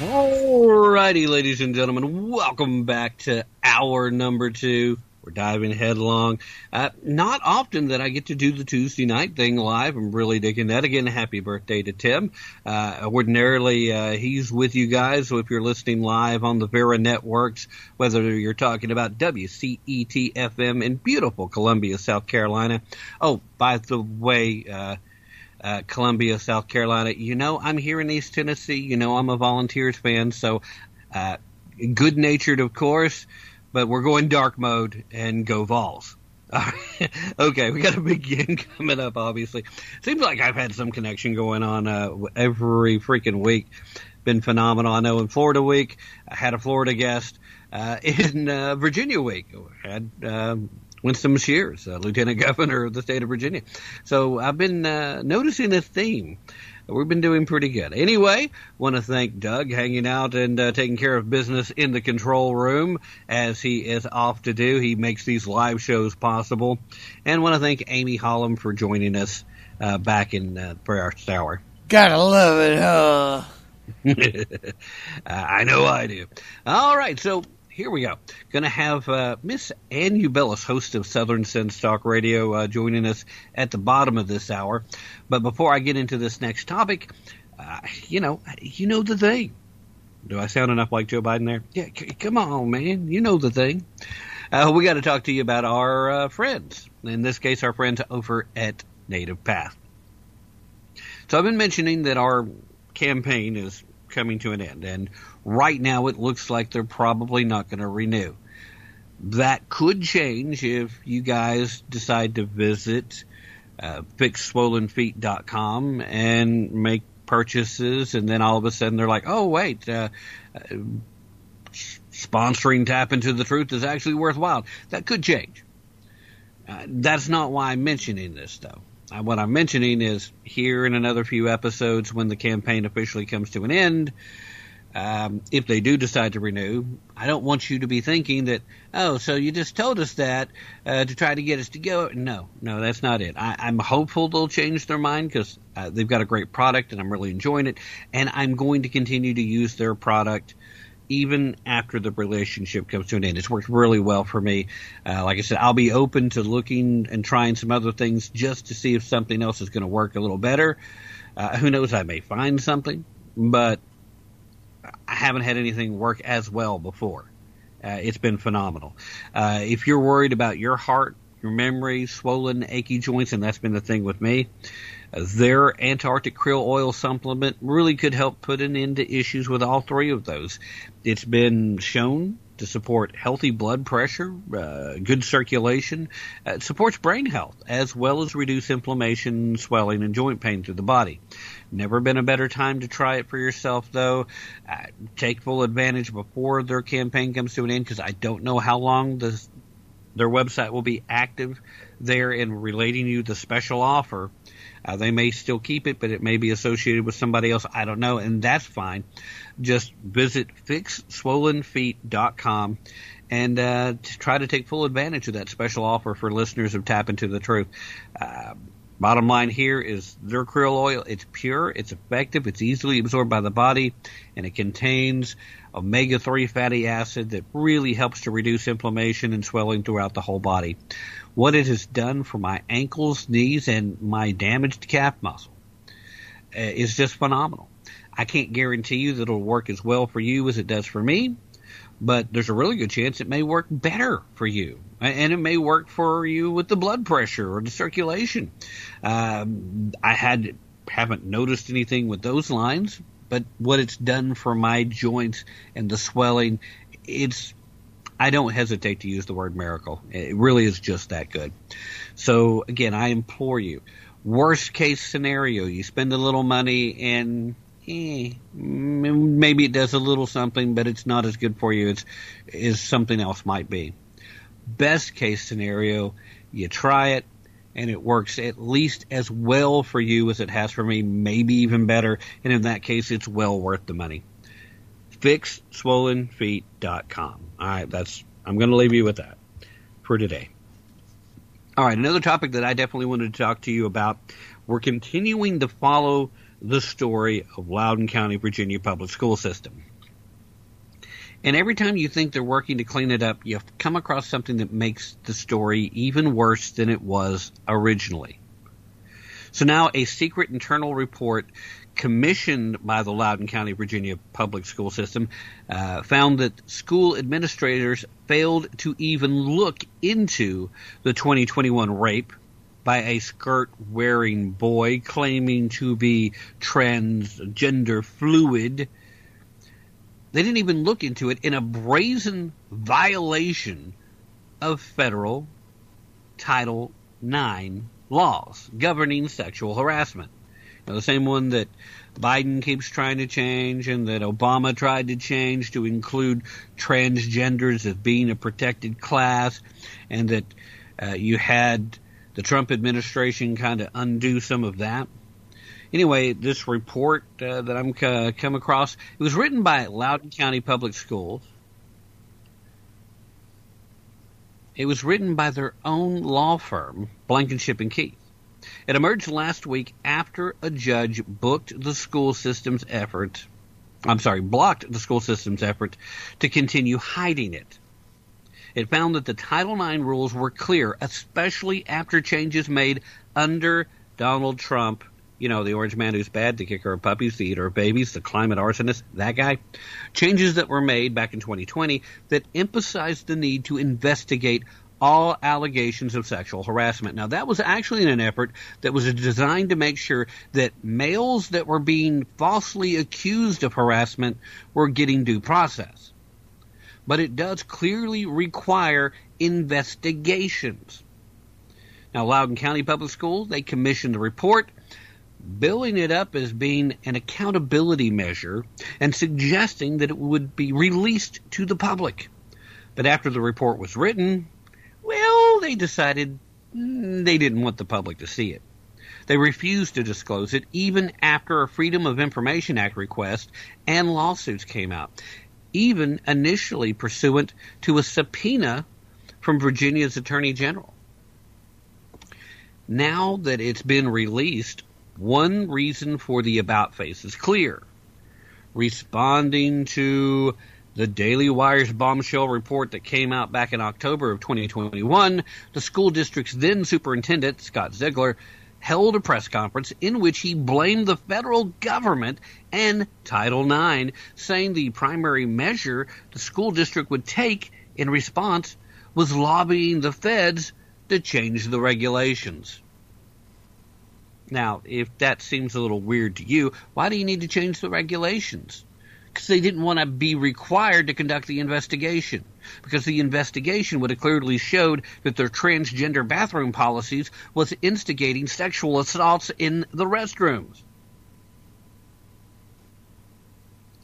Speaker 1: Alrighty, ladies and gentlemen, welcome back to hour number two. We're diving headlong. Uh, not often that I get to do the Tuesday night thing live. I'm really digging that. Again, happy birthday to Tim. Uh, ordinarily, uh, he's with you guys. So if you're listening live on the Vera networks, whether you're talking about WCET FM in beautiful Columbia, South Carolina. Oh, by the way, uh, uh, Columbia, South Carolina. You know, I'm here in East Tennessee. You know, I'm a Volunteers fan, so uh, good natured, of course, but we're going dark mode and go Vols. [LAUGHS] okay, we got a big game [LAUGHS] coming up, obviously. Seems like I've had some connection going on uh, every freaking week. Been phenomenal. I know in Florida week, I had a Florida guest. Uh, in uh, Virginia week, had um, Winsome Sears, Lieutenant Governor of the state of Virginia. So I've been uh, noticing a theme. We've been doing pretty good. Anyway, want to thank Doug hanging out and uh, taking care of business in the control room as he is off to do. He makes these live shows possible. And want to thank Amy Holem for joining us uh, back in uh, for our hour.
Speaker 4: Gotta love it, huh? [LAUGHS]
Speaker 1: I know I do. All right, so here we go. Going to have uh, Miss Ann Ubelis, host of Southern Sense Talk Radio, uh, joining us at the bottom of this hour. But before I get into this next topic, uh, you know, you know the thing. Do I sound enough like Joe Biden there? Yeah, c- come on, man. You know the thing. Uh, we got to talk to you about our uh, friends. In this case, our friends over at NativePath. So I've been mentioning that our campaign is coming to an end, and right now it looks like they're probably not going to renew. That could change if you guys decide to visit uh, fixswollenfeet.com and make purchases, and then all of a sudden they're like, oh, wait, uh, uh, sponsoring Tapp Into the Truth is actually worthwhile. That could change. Uh, that's not why I'm mentioning this, though. Uh, what I'm mentioning is here in another few episodes when the campaign officially comes to an end, um, if they do decide to renew, I don't want you to be thinking that, oh, so you just told us that uh, to try to get us to go. No, no, that's not it. I, I'm hopeful they'll change their mind because uh, they've got a great product and I'm really enjoying it. And I'm going to continue to use their product even after the relationship comes to an end. It's worked really well for me. Uh, like I said, I'll be open to looking and trying some other things just to see if something else is going to work a little better. Uh, who knows? I may find something, but I haven't had anything work as well before. Uh, it's been phenomenal. Uh, if you're worried about your heart your memory, swollen, achy joints, and that's been the thing with me. Uh, their Antarctic krill oil supplement really could help put an end to issues with all three of those. It's been shown to support healthy blood pressure, uh, good circulation. Uh, supports brain health as well as reduce inflammation, swelling, and joint pain through the body. Never been a better time to try it for yourself, though. Uh, take full advantage before their campaign comes to an end because I don't know how long this, their website will be active there in relating you the special offer. Uh, they may still keep it, but it may be associated with somebody else. I don't know, and that's fine. Just visit fixswollenfeet.com and uh, try to take full advantage of that special offer for listeners of Tapp Into the Truth. Uh, bottom line here is their krill oil. It's pure, it's effective, it's easily absorbed by the body, and it contains omega 3 fatty acid that really helps to reduce inflammation and swelling throughout the whole body. What it has done for my ankles, knees, and my damaged calf muscle uh, is just phenomenal. I can't guarantee you that it'll work as well for you as it does for me, but there's a really good chance it may work better for you. And it may work for you with the blood pressure or the circulation. Um, I had haven't noticed anything with those lines, but what it's done for my joints and the swelling, it's I don't hesitate to use the word miracle. It really is just that good. So again, I implore you. Worst case scenario, you spend a little money and eh, maybe it does a little something, but it's not as good for you as, as something else might be. Best case scenario, you try it and it works at least as well for you as it has for me, maybe even better. And in that case, it's well worth the money. FixSwollenFeet.com. All right, that's I'm going to leave you with that for today. All right, another topic that I definitely wanted to talk to you about. We're continuing to follow the story of Loudoun County, Virginia public school system. And every time you think they're working to clean it up, you come across something that makes the story even worse than it was originally. So now a secret internal report commissioned by the Loudoun County, Virginia public school system uh, found that school administrators failed to even look into the 2021 rape by a skirt wearing boy claiming to be transgender fluid. They didn't even look into it in a brazen violation of federal Title IX laws governing sexual harassment. Now, the same one that Biden keeps trying to change and that Obama tried to change to include transgenders as being a protected class, and that uh, you had the Trump administration kind of undo some of that. Anyway, this report uh, that I'm uh, come across, it was written by Loudoun County Public Schools. It was written by their own law firm, Blankingship and Keith. It emerged last week after a judge booked the school system's effort. I'm sorry, blocked the school system's effort to continue hiding it. It found that the Title IX rules were clear, especially after changes made under Donald Trump. You know, the orange man who's bad, the kicker of puppies, the eater of babies, the climate arsonist, that guy. Changes that were made back in 2020 that emphasized the need to investigate all allegations of sexual harassment. Now, that was actually an effort that was designed to make sure that males that were being falsely accused of harassment were getting due process but it does clearly require investigations. Now, Loudoun County Public Schools, they commissioned the report, billing it up as being an accountability measure and suggesting that it would be released to the public. But after the report was written, well, they decided they didn't want the public to see it. They refused to disclose it even after a Freedom of Information Act request and lawsuits came out even initially pursuant to a subpoena from Virginia's Attorney General. Now that it's been released, one reason for the about face is clear. Responding to the Daily Wire's bombshell report that came out back in October of 2021, the school district's then superintendent, Scott Ziegler, held a press conference in which he blamed the federal government and Title IX, saying the primary measure the school district would take in response was lobbying the feds to change the regulations. Now, if that seems a little weird to you, why do you need to change the regulations? Because they didn't want to be required to conduct the investigation. Because the investigation would have clearly showed that their transgender bathroom policies was instigating sexual assaults in the restrooms.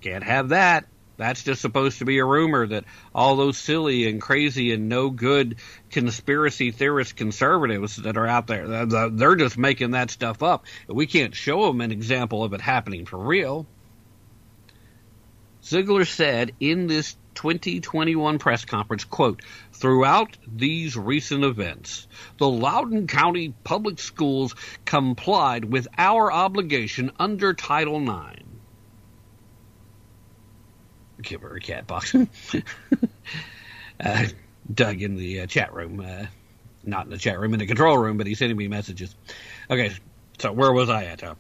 Speaker 1: Can't have that. That's just supposed to be a rumor that all those silly and crazy and no good conspiracy theorist conservatives that are out there, they're just making that stuff up. We can't show them an example of it happening for real. Ziegler said in this 2021 press conference, quote, throughout these recent events, the Loudoun County Public Schools complied with our obligation under Title IX give her a cat box. [LAUGHS] uh, Doug in the uh, chat room, uh, not in the chat room, in the control room, but he's sending me messages. Okay, so where was I at? Uh,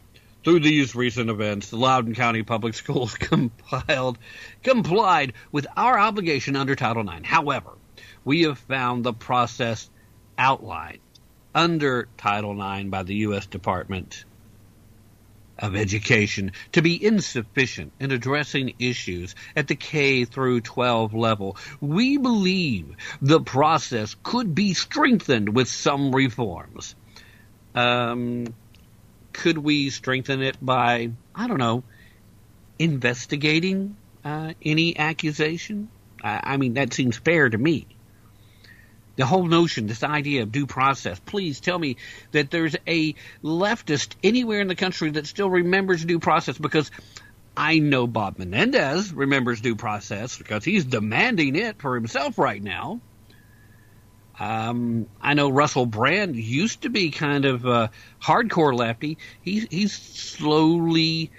Speaker 1: through these recent events, the Loudoun County Public [LAUGHS] Schools compiled, complied with our obligation under Title IX. However, we have found the process outlined under Title IX by the U.S. Department of education to be insufficient in addressing issues at the K through 12 level. We believe the process could be strengthened with some reforms. Um, could we strengthen it by, I don't know, investigating uh, any accusation? I, I mean, that seems fair to me the whole notion, this idea of due process. Please tell me that there's a leftist anywhere in the country that still remembers due process because I know Bob Menendez remembers due process because he's demanding it for himself right now. Um, I know Russell Brand used to be kind of a hardcore lefty. He's he's slowly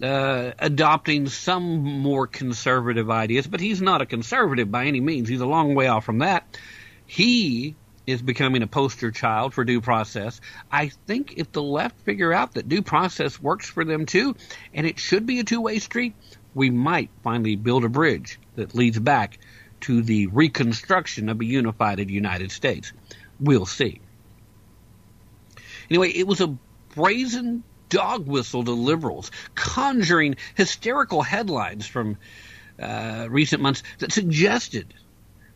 Speaker 1: uh, adopting some more conservative ideas, but he's not a conservative by any means. He's a long way off from that. He is becoming a poster child for due process. I think if the left figure out that due process works for them too, and it should be a two way street, we might finally build a bridge that leads back to the reconstruction of a unified United States. We'll see. Anyway, it was a brazen dog whistle to liberals, conjuring hysterical headlines from uh, recent months that suggested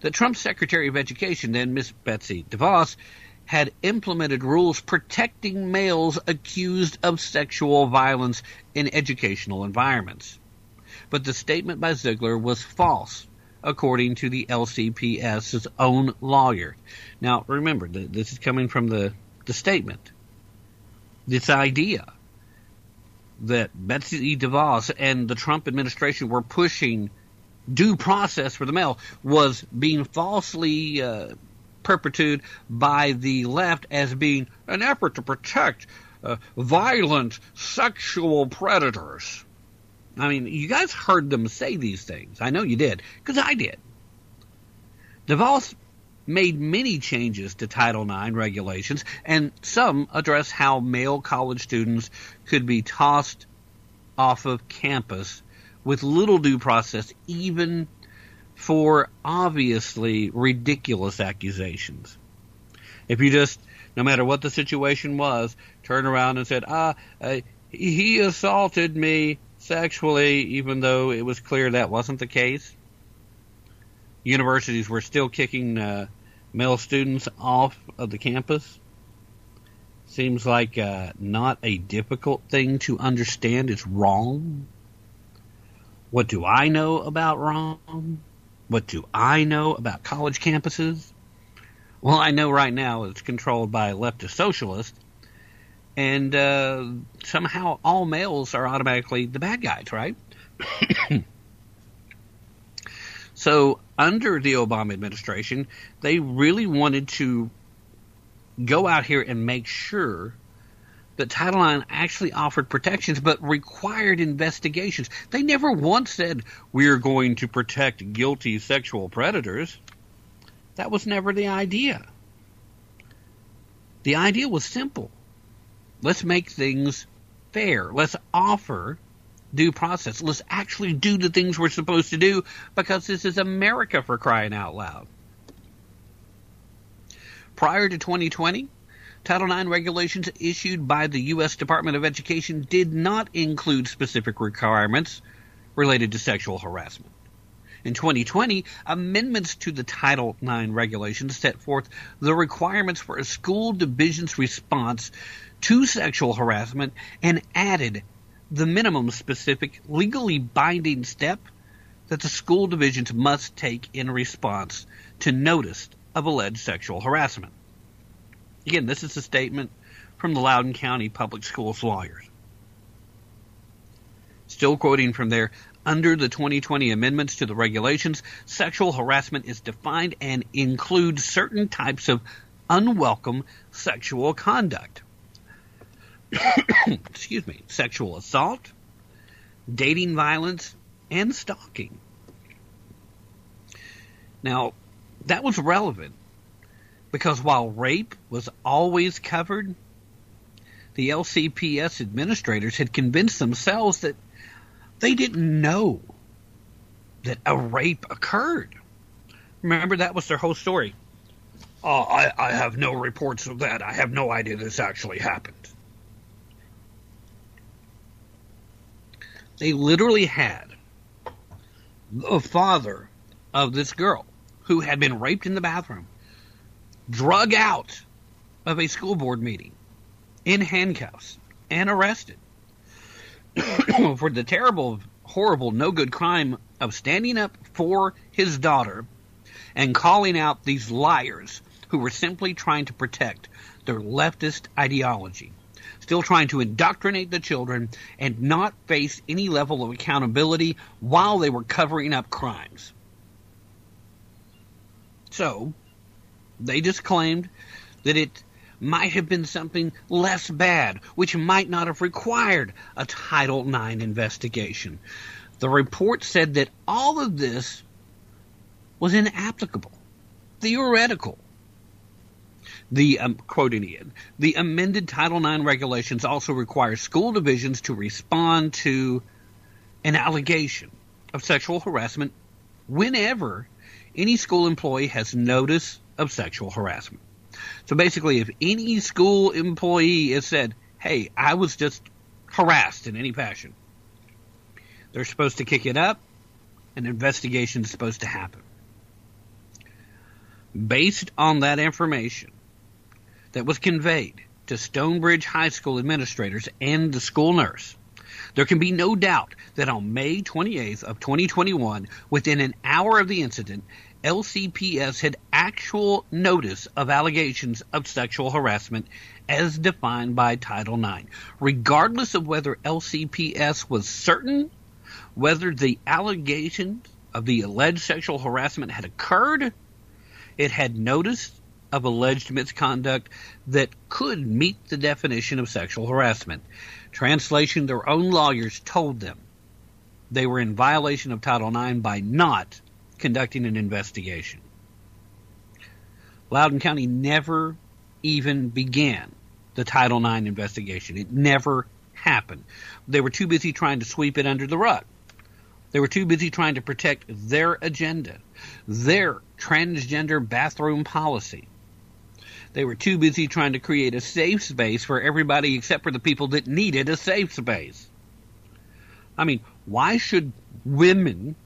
Speaker 1: that Trump's Secretary of Education, then Miss Betsy DeVos, had implemented rules protecting males accused of sexual violence in educational environments. But the statement by Ziegler was false, according to the LCPS's own lawyer. Now, remember, this is coming from the, the statement. This idea that Betsy DeVos and the Trump administration were pushing due process for the male was being falsely uh, perpetuated by the left as being an effort to protect uh, violent sexual predators. I mean, you guys heard them say these things. I know you did, because I did. DeVos made many changes to Title IX regulations, and some address how male college students could be tossed off of campus with little due process, even for obviously ridiculous accusations. If you just, no matter what the situation was, turn around and said, ah, uh, he assaulted me sexually, even though it was clear that wasn't the case. Universities were still kicking uh, male students off of the campus. Seems like uh, not a difficult thing to understand. It's wrong. What do I know about wrong? What do I know about college campuses? Well, I know right now it's controlled by leftist socialists, and uh, somehow all males are automatically the bad guys, right? [COUGHS] so, under the Obama administration, they really wanted to go out here and make sure that Title IX actually offered protections but required investigations. They never once said, we're going to protect guilty sexual predators. That was never the idea. The idea was simple. Let's make things fair. Let's offer due process. Let's actually do the things we're supposed to do because this is America for crying out loud. Prior to 2020, Title IX regulations issued by the U.S. Department of Education did not include specific requirements related to sexual harassment. In 2020, amendments to the Title IX regulations set forth the requirements for a school division's response to sexual harassment and added the minimum specific legally binding step that the school divisions must take in response to notice of alleged sexual harassment. Again, this is a statement from the Loudoun County Public Schools lawyers. Still quoting from there, under the 2020 amendments to the regulations, sexual harassment is defined and includes certain types of unwelcome sexual conduct. [COUGHS] Excuse me, sexual assault, dating violence, and stalking. Now, that was relevant because while rape was always covered, the LCPS administrators had convinced themselves that they didn't know that a rape occurred. Remember, that was their whole story. Oh, I, I have no reports of that. I have no idea this actually happened. They literally had the father of this girl who had been raped in the bathroom drug out of a school board meeting in handcuffs and arrested [COUGHS] for the terrible, horrible, no good crime of standing up for his daughter and calling out these liars who were simply trying to protect their leftist ideology, still trying to indoctrinate the children and not face any level of accountability while they were covering up crimes. So, they just claimed that it might have been something less bad, which might not have required a Title IX investigation. The report said that all of this was inapplicable, theoretical. The um, quoting again, the amended Title IX regulations also require school divisions to respond to an allegation of sexual harassment whenever any school employee has notice of sexual harassment. So basically, if any school employee has said, hey, I was just harassed in any fashion, they're supposed to kick it up. An investigation is supposed to happen. Based on that information that was conveyed to Stone Bridge High School administrators and the school nurse, there can be no doubt that on May 28th of 2021, within an hour of the incident, LCPS had actual notice of allegations of sexual harassment as defined by Title IX. Regardless of whether LCPS was certain whether the allegations of the alleged sexual harassment had occurred, it had notice of alleged misconduct that could meet the definition of sexual harassment. Translation Their own lawyers told them they were in violation of Title IX by not conducting an investigation. Loudoun County never even began the Title IX investigation. It never happened. They were too busy trying to sweep it under the rug. They were too busy trying to protect their agenda, their transgender bathroom policy. They were too busy trying to create a safe space for everybody except for the people that needed a safe space. I mean, why should women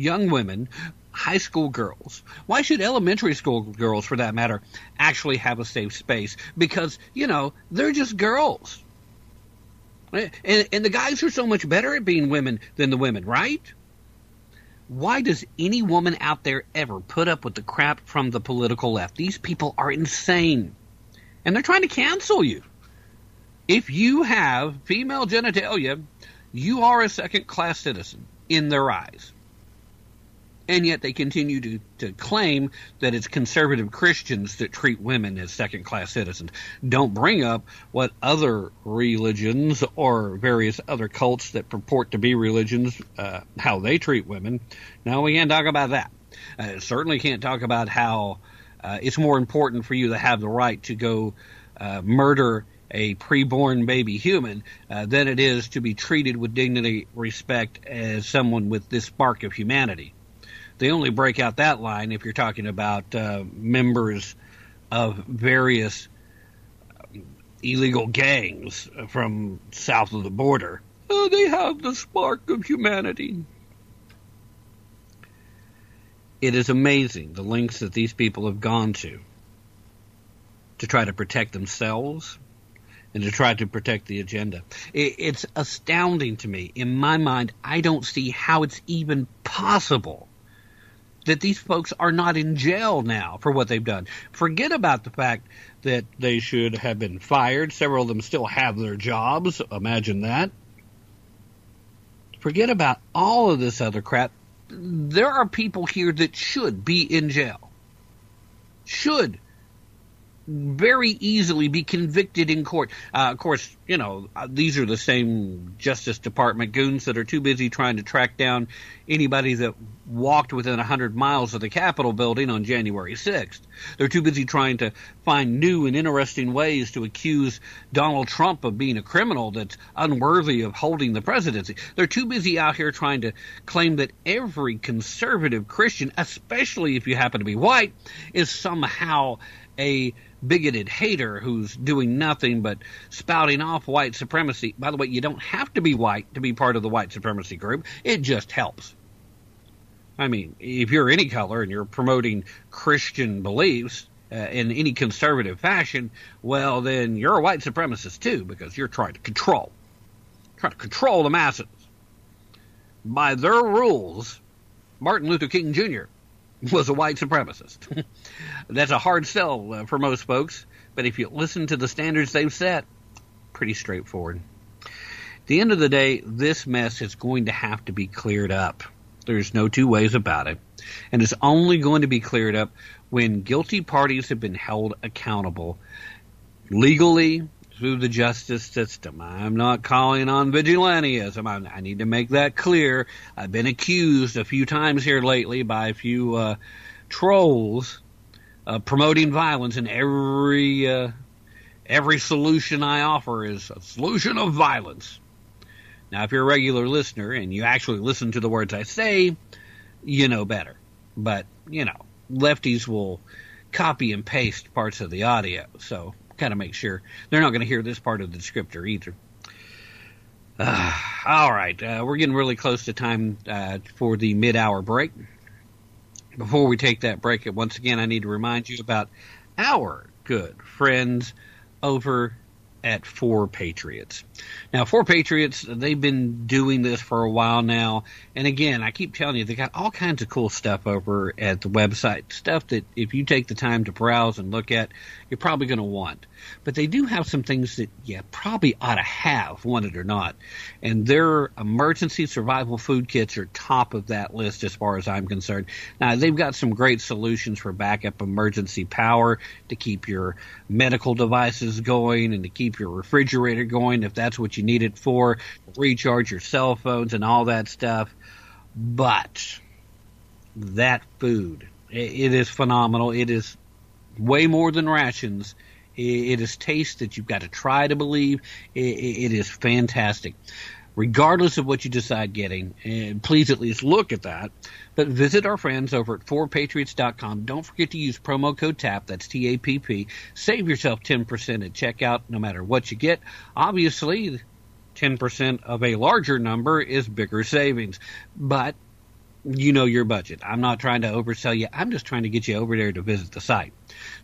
Speaker 1: young women, high school girls, why should elementary school girls, for that matter, actually have a safe space? Because, you know, they're just girls. And, and the guys are so much better at being women than the women, right? Why does any woman out there ever put up with the crap from the political left? These people are insane. And they're trying to cancel you. If you have female genitalia, you are a second class citizen in their eyes and yet they continue to, to claim that it's conservative Christians that treat women as second class citizens. Don't bring up what other religions or various other cults that purport to be religions, uh, how they treat women. No, we can't talk about that. Uh, certainly can't talk about how uh, it's more important for you to have the right to go uh, murder a preborn baby human uh, than it is to be treated with dignity, respect as someone with this spark of humanity. They only break out that line if you're talking about uh, members of various illegal gangs from south of the border. Oh, they have the spark of humanity. It is amazing the lengths that these people have gone to to try to protect themselves and to try to protect the agenda. It's astounding to me. In my mind, I don't see how it's even possible that these folks are not in jail now for what they've done. Forget about the fact that they should have been fired. Several of them still have their jobs. Imagine that. Forget about all of this other crap. There are people here that should be in jail. Should very easily be convicted in court. Uh, of course, you know, uh, these are the same Justice Department goons that are too busy trying to track down anybody that walked within 100 miles of the Capitol building on January 6th. They're too busy trying to find new and interesting ways to accuse Donald Trump of being a criminal that's unworthy of holding the presidency. They're too busy out here trying to claim that every conservative Christian, especially if you happen to be white, is somehow a bigoted hater who's doing nothing but spouting off white supremacy. By the way, you don't have to be white to be part of the white supremacy group. It just helps. I mean, if you're any color and you're promoting Christian beliefs uh, in any conservative fashion, well, then you're a white supremacist too because you're trying to control, trying to control the masses by their rules. Martin Luther King Jr was a white supremacist. [LAUGHS] That's a hard sell uh, for most folks, but if you listen to the standards they've set, pretty straightforward. At the end of the day, this mess is going to have to be cleared up. There's no two ways about it. And it's only going to be cleared up when guilty parties have been held accountable legally through the justice system. I'm not calling on vigilantism. I, I, need to make that clear. I've been accused a few times here lately by a few uh, trolls uh, promoting violence, and every uh, every solution I offer is a solution of violence. Now, if you're a regular listener and you actually listen to the words I say, you know better. But you know, lefties will copy and paste parts of the audio, so kind of make sure they're not going to hear this part of the descriptor either. Uh, all right, uh, we're getting really close to time uh, for the mid-hour break. Before we take that break, once again, I need to remind you about our good friends over at 4Patriots. Now, 4Patriots, they've been doing this for a while now. And again, I keep telling you, they got all kinds of cool stuff over at the website. Stuff that if you take the time to browse and look at, you're probably going to want. But they do have some things that you probably ought to have, want it or not. And their emergency survival food kits are top of that list as far as I'm concerned. Now, they've got some great solutions for backup emergency power to keep your medical devices going and to keep your refrigerator going if that's what you need it for, recharge your cell phones and all that stuff. But that food, it is phenomenal. It is way more than rations. It is taste that you've got to try to believe. It is fantastic. Regardless of what you decide getting, and please at least look at that. But visit our friends over at 4patriots.com. Don't forget to use promo code TAP, that's T A P P. Save yourself 10% at checkout no matter what you get. Obviously, 10% of a larger number is bigger savings. But you know your budget. I'm not trying to oversell you. I'm just trying to get you over there to visit the site.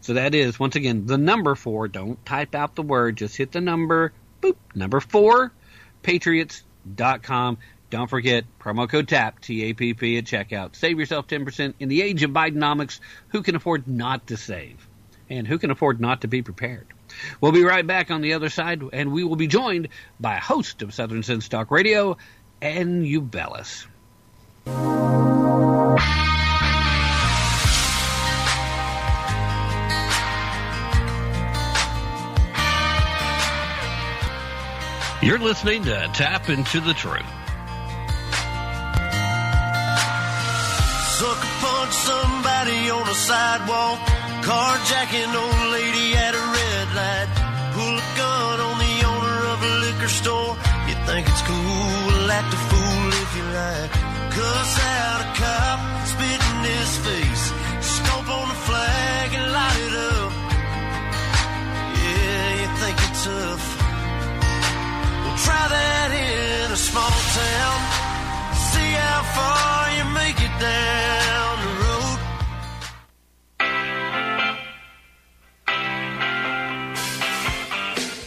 Speaker 1: So that is, once again, the number four. Don't type out the word. Just hit the number. Boop. Number four, patriots.com. Don't forget, promo code TAP, T-A-P-P at checkout. Save yourself 10% in the age of Bidenomics. Who can afford not to save? And who can afford not to be prepared? We'll be right back on the other side, and we will be joined by a host of Southern Sense Talk Radio, Ann Ubelis. You're listening to Tapp Into the Truth.
Speaker 12: Sucker punch somebody on a sidewalk, carjacking old lady at a red light, pull a gun on the owner of a liquor store. You think it's cool, act a fool if you like. Cuss out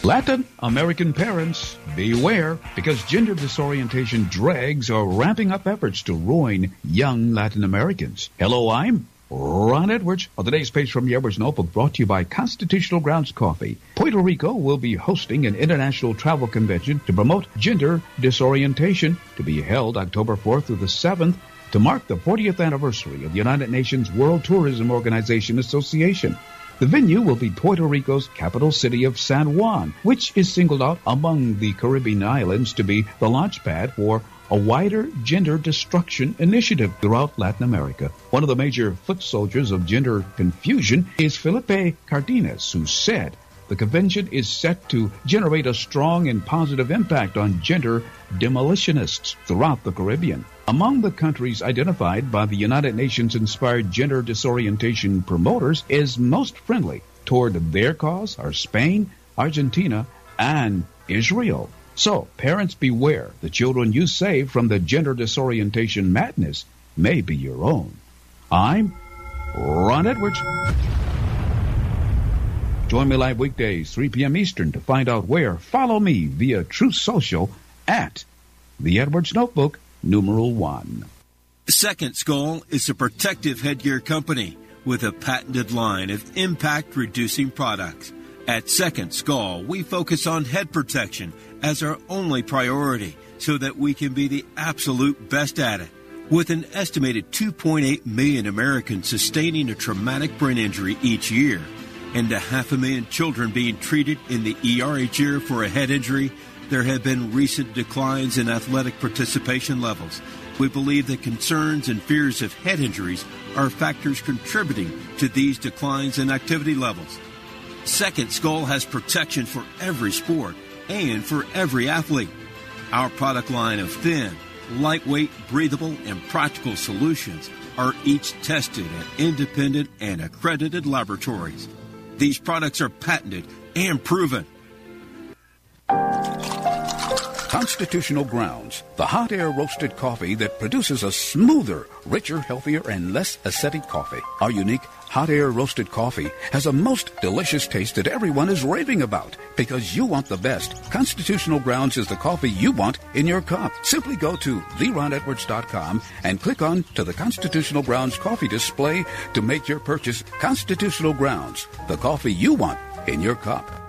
Speaker 7: Latin American parents, beware, because gender disorientation dregs are ramping up efforts to ruin young Latin Americans. Hello, I'm Ron Edwards on today's page from the Edwards Notebook brought to you by Constitutional Grounds Coffee. Puerto Rico will be hosting an international travel convention to promote gender disorientation to be held October 4th through the 7th to mark the 40th anniversary of the United Nations World Tourism Organization Association. The venue will be Puerto Rico's capital city of San Juan, which is singled out among the Caribbean islands to be the launchpad for a wider gender destruction initiative throughout Latin America. One of the major foot soldiers of gender confusion is Felipe Cardenas, who said the convention is set to generate a strong and positive impact on gender demolitionists throughout the Caribbean. Among the countries identified by the United Nations inspired gender disorientation promoters is most friendly toward their cause are Spain, Argentina, and Israel. So, parents beware. The children you save from the gender disorientation madness may be your own. I'm Ron Edwards. Join me live weekdays, 3 p.m. Eastern, to find out where. Follow me via Truth Social at The Edwards Notebook, numeral one.
Speaker 13: Second Skull is a protective headgear company with a patented line of impact reducing products. At Second Skull, we focus on head protection as our only priority so that we can be the absolute best at it. With an estimated 2.8 million Americans sustaining a traumatic brain injury each year, and a half a million children being treated in the ER each year for a head injury, there have been recent declines in athletic participation levels. We believe that concerns and fears of head injuries are factors contributing to these declines in activity levels. Second Skull has protection for every sport and for every athlete. Our product line of thin, lightweight, breathable, and practical solutions are each tested at independent and accredited laboratories. These products are patented and proven.
Speaker 14: Constitutional Grounds, the hot air roasted coffee that produces a smoother, richer, healthier, and less acidic coffee. Our unique hot air roasted coffee has a most delicious taste that everyone is raving about because you want the best. Constitutional Grounds is the coffee you want in your cup. Simply go to theronedwards.com and click on to the Constitutional Grounds coffee display to make your purchase. Constitutional Grounds, the coffee you want in your cup.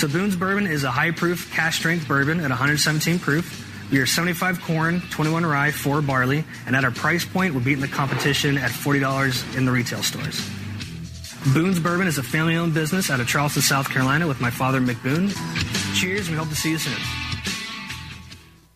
Speaker 15: So Boone's Bourbon is a high-proof, cask-strength bourbon at 117 proof. We are 75 corn, 21 rye, 4 barley, and at our price point, we're beating the competition at $40 in the retail stores. Boone's Bourbon is a family-owned business out of Charleston, South Carolina with my father, Mick Boone. Cheers, we hope to see you soon.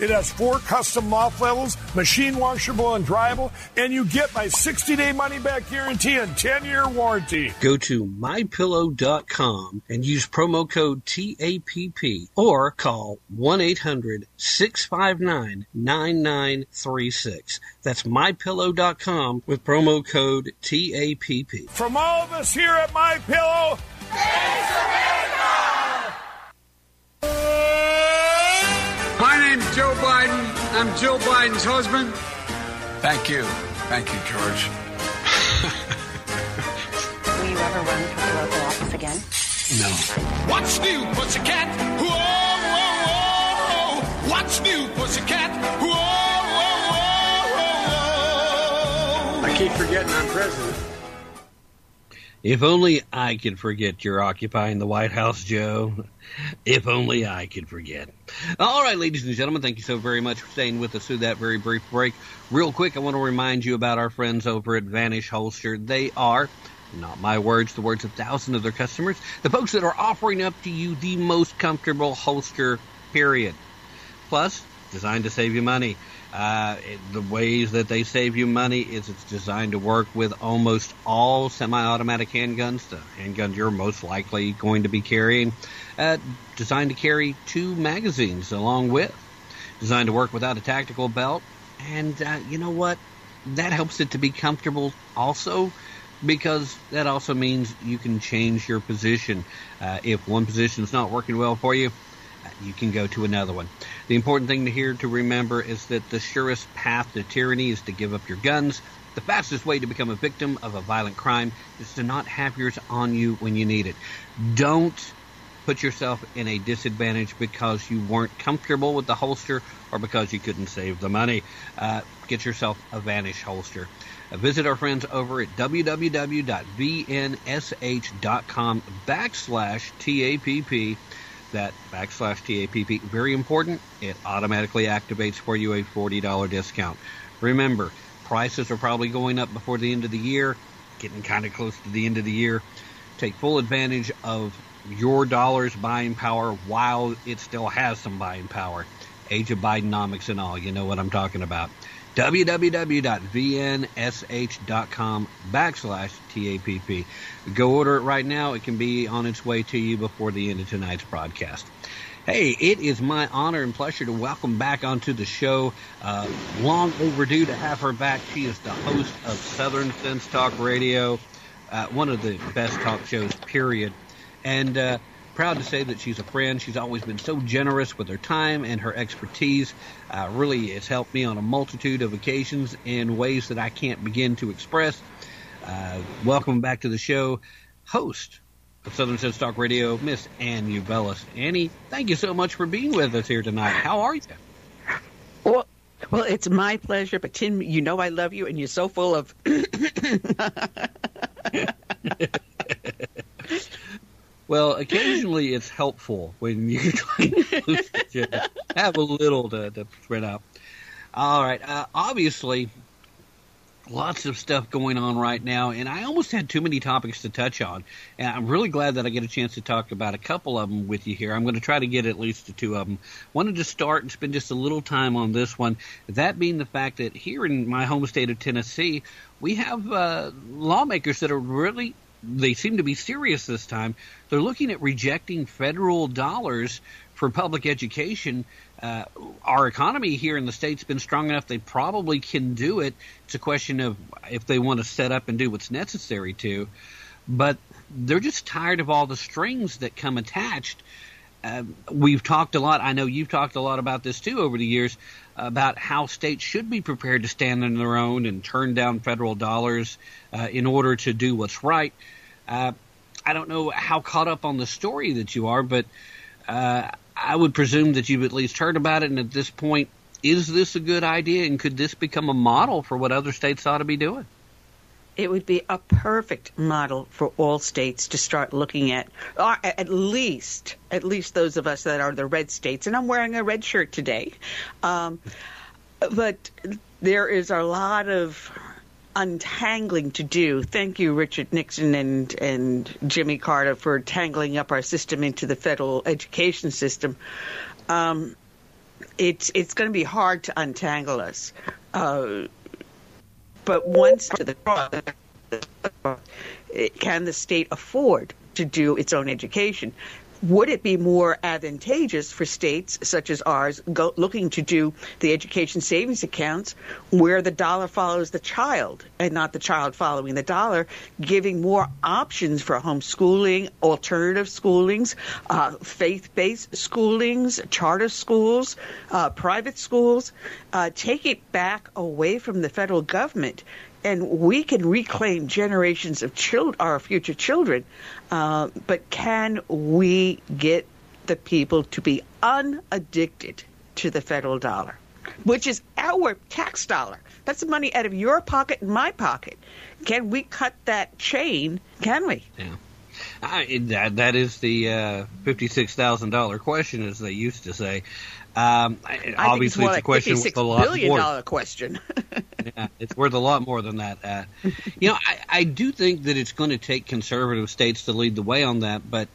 Speaker 10: It has four custom loft levels, machine washable and dryable, and you get my 60-day money-back guarantee and 10-year warranty.
Speaker 1: Go to mypillow.com and use promo code TAPP or call 1-800-659-9936. That's mypillow.com with promo code TAPP.
Speaker 10: From all of us here at My Pillow,
Speaker 16: My name's Joe Biden. I'm Jill Biden's husband.
Speaker 17: Thank you. Thank you, George.
Speaker 18: Will you ever run for the local office again?
Speaker 16: No.
Speaker 3: What's new, pussycat? Whoa, whoa, whoa. What's new, pussycat? Whoa, whoa, whoa, whoa, whoa.
Speaker 16: I keep forgetting I'm president.
Speaker 1: If only I could forget you're occupying the White House, Joe. If only I could forget. All right, ladies and gentlemen, thank you so very much for staying with us through that very brief break. Real quick, I want to remind you about our friends over at Vanish Holster. They are, not my words, the words of thousands of their customers, the folks that are offering up to you the most comfortable holster, period. Plus, designed to save you money. Uh, it, the ways that they save you money is it's designed to work with almost all semi-automatic handguns, the handguns you're most likely going to be carrying. Uh, designed to carry two magazines along with. Designed to work without a tactical belt. And uh, you know what? That helps it to be comfortable also because that also means you can change your position. Uh, if one position is not working well for you, you can go to another one. The important thing to here to remember is that the surest path to tyranny is to give up your guns. The fastest way to become a victim of a violent crime is to not have yours on you when you need it. Don't put yourself in a disadvantage because you weren't comfortable with the holster or because you couldn't save the money. Uh, get yourself a Vanish holster. Uh, visit our friends over at www.vnsh.com backslash TAPP that backslash TAPP. Very important. It automatically activates for you a $40 discount. Remember, prices are probably going up before the end of the year, getting kind of close to the end of the year. Take full advantage of your dollar's buying power while it still has some buying power. Age of Bidenomics and all, you know what I'm talking about www.vnsh.com backslash TAPP. Go order it right now. It can be on its way to you before the end of tonight's broadcast. Hey, it is my honor and pleasure to welcome back onto the show. Uh, long overdue to have her back. She is the host of Southern Sense Talk Radio, uh, one of the best talk shows, period. And uh, proud to say that she's a friend. She's always been so generous with her time and her expertise. Uh, really, has helped me on a multitude of occasions in ways that I can't begin to express. Uh, welcome back to the show, host of Southern Sense Talk Radio, Miss Ann Ubelis. Annie, thank you so much for being with us here tonight. How are you?
Speaker 19: Well, well, it's my pleasure. But Tim, you know I love you, and you're so full of. [COUGHS] [LAUGHS]
Speaker 1: Well, occasionally it's helpful when you're trying to have a little to, to spread out. All right. Uh, obviously, lots of stuff going on right now, and I almost had too many topics to touch on. And I'm really glad that I get a chance to talk about a couple of them with you here. I'm going to try to get at least two of them. Wanted to start and spend just a little time on this one. That being the fact that here in my home state of Tennessee, we have uh, lawmakers that are really they seem to be serious this time. They're looking at rejecting federal dollars for public education. Uh, our economy here in the state's been strong enough; they probably can do it. It's a question of if they want to set up and do what's necessary to. But they're just tired of all the strings that come attached. Uh, we've talked a lot. I know you've talked a lot about this too over the years about how states should be prepared to stand on their own and turn down federal dollars uh, in order to do what's right. Uh, I don't know how caught up on the story that you are, but uh, I would presume that you've at least heard about it. And at this point, is this a good idea? And could this become a model for what other states ought to be doing?
Speaker 19: It would be a perfect model for all states to start looking at, or at least, at least those of us that are the red states. And I'm wearing a red shirt today. Um, but there is a lot of untangling to do. Thank you, Richard Nixon and and Jimmy Carter, for tangling up our system into the federal education system. Um, it's it's going to be hard to untangle us. Uh, but once to the can the state afford to do its own education? Would it be more advantageous for states such as ours go, looking to do the education savings accounts where the dollar follows the child and not the child following the dollar, giving more options for homeschooling, alternative schoolings, uh, faith-based schoolings, charter schools, uh, private schools, uh, take it back away from the federal government and we can reclaim generations of child, our future children. Uh, but can we get the people to be unaddicted to the federal dollar, which is our tax dollar? That's the money out of your pocket and my pocket. Can we cut that chain? Can we?
Speaker 1: Yeah. I, that that is the uh, fifty-six thousand dollar question, as they used to say. Um, obviously, it's,
Speaker 19: it's,
Speaker 1: a question with a lot
Speaker 19: billion
Speaker 1: more.
Speaker 19: dollar question. [LAUGHS]
Speaker 1: yeah, it's worth a lot more than that. Uh, you know, I, I do think that it's going to take conservative states to lead the way on that, but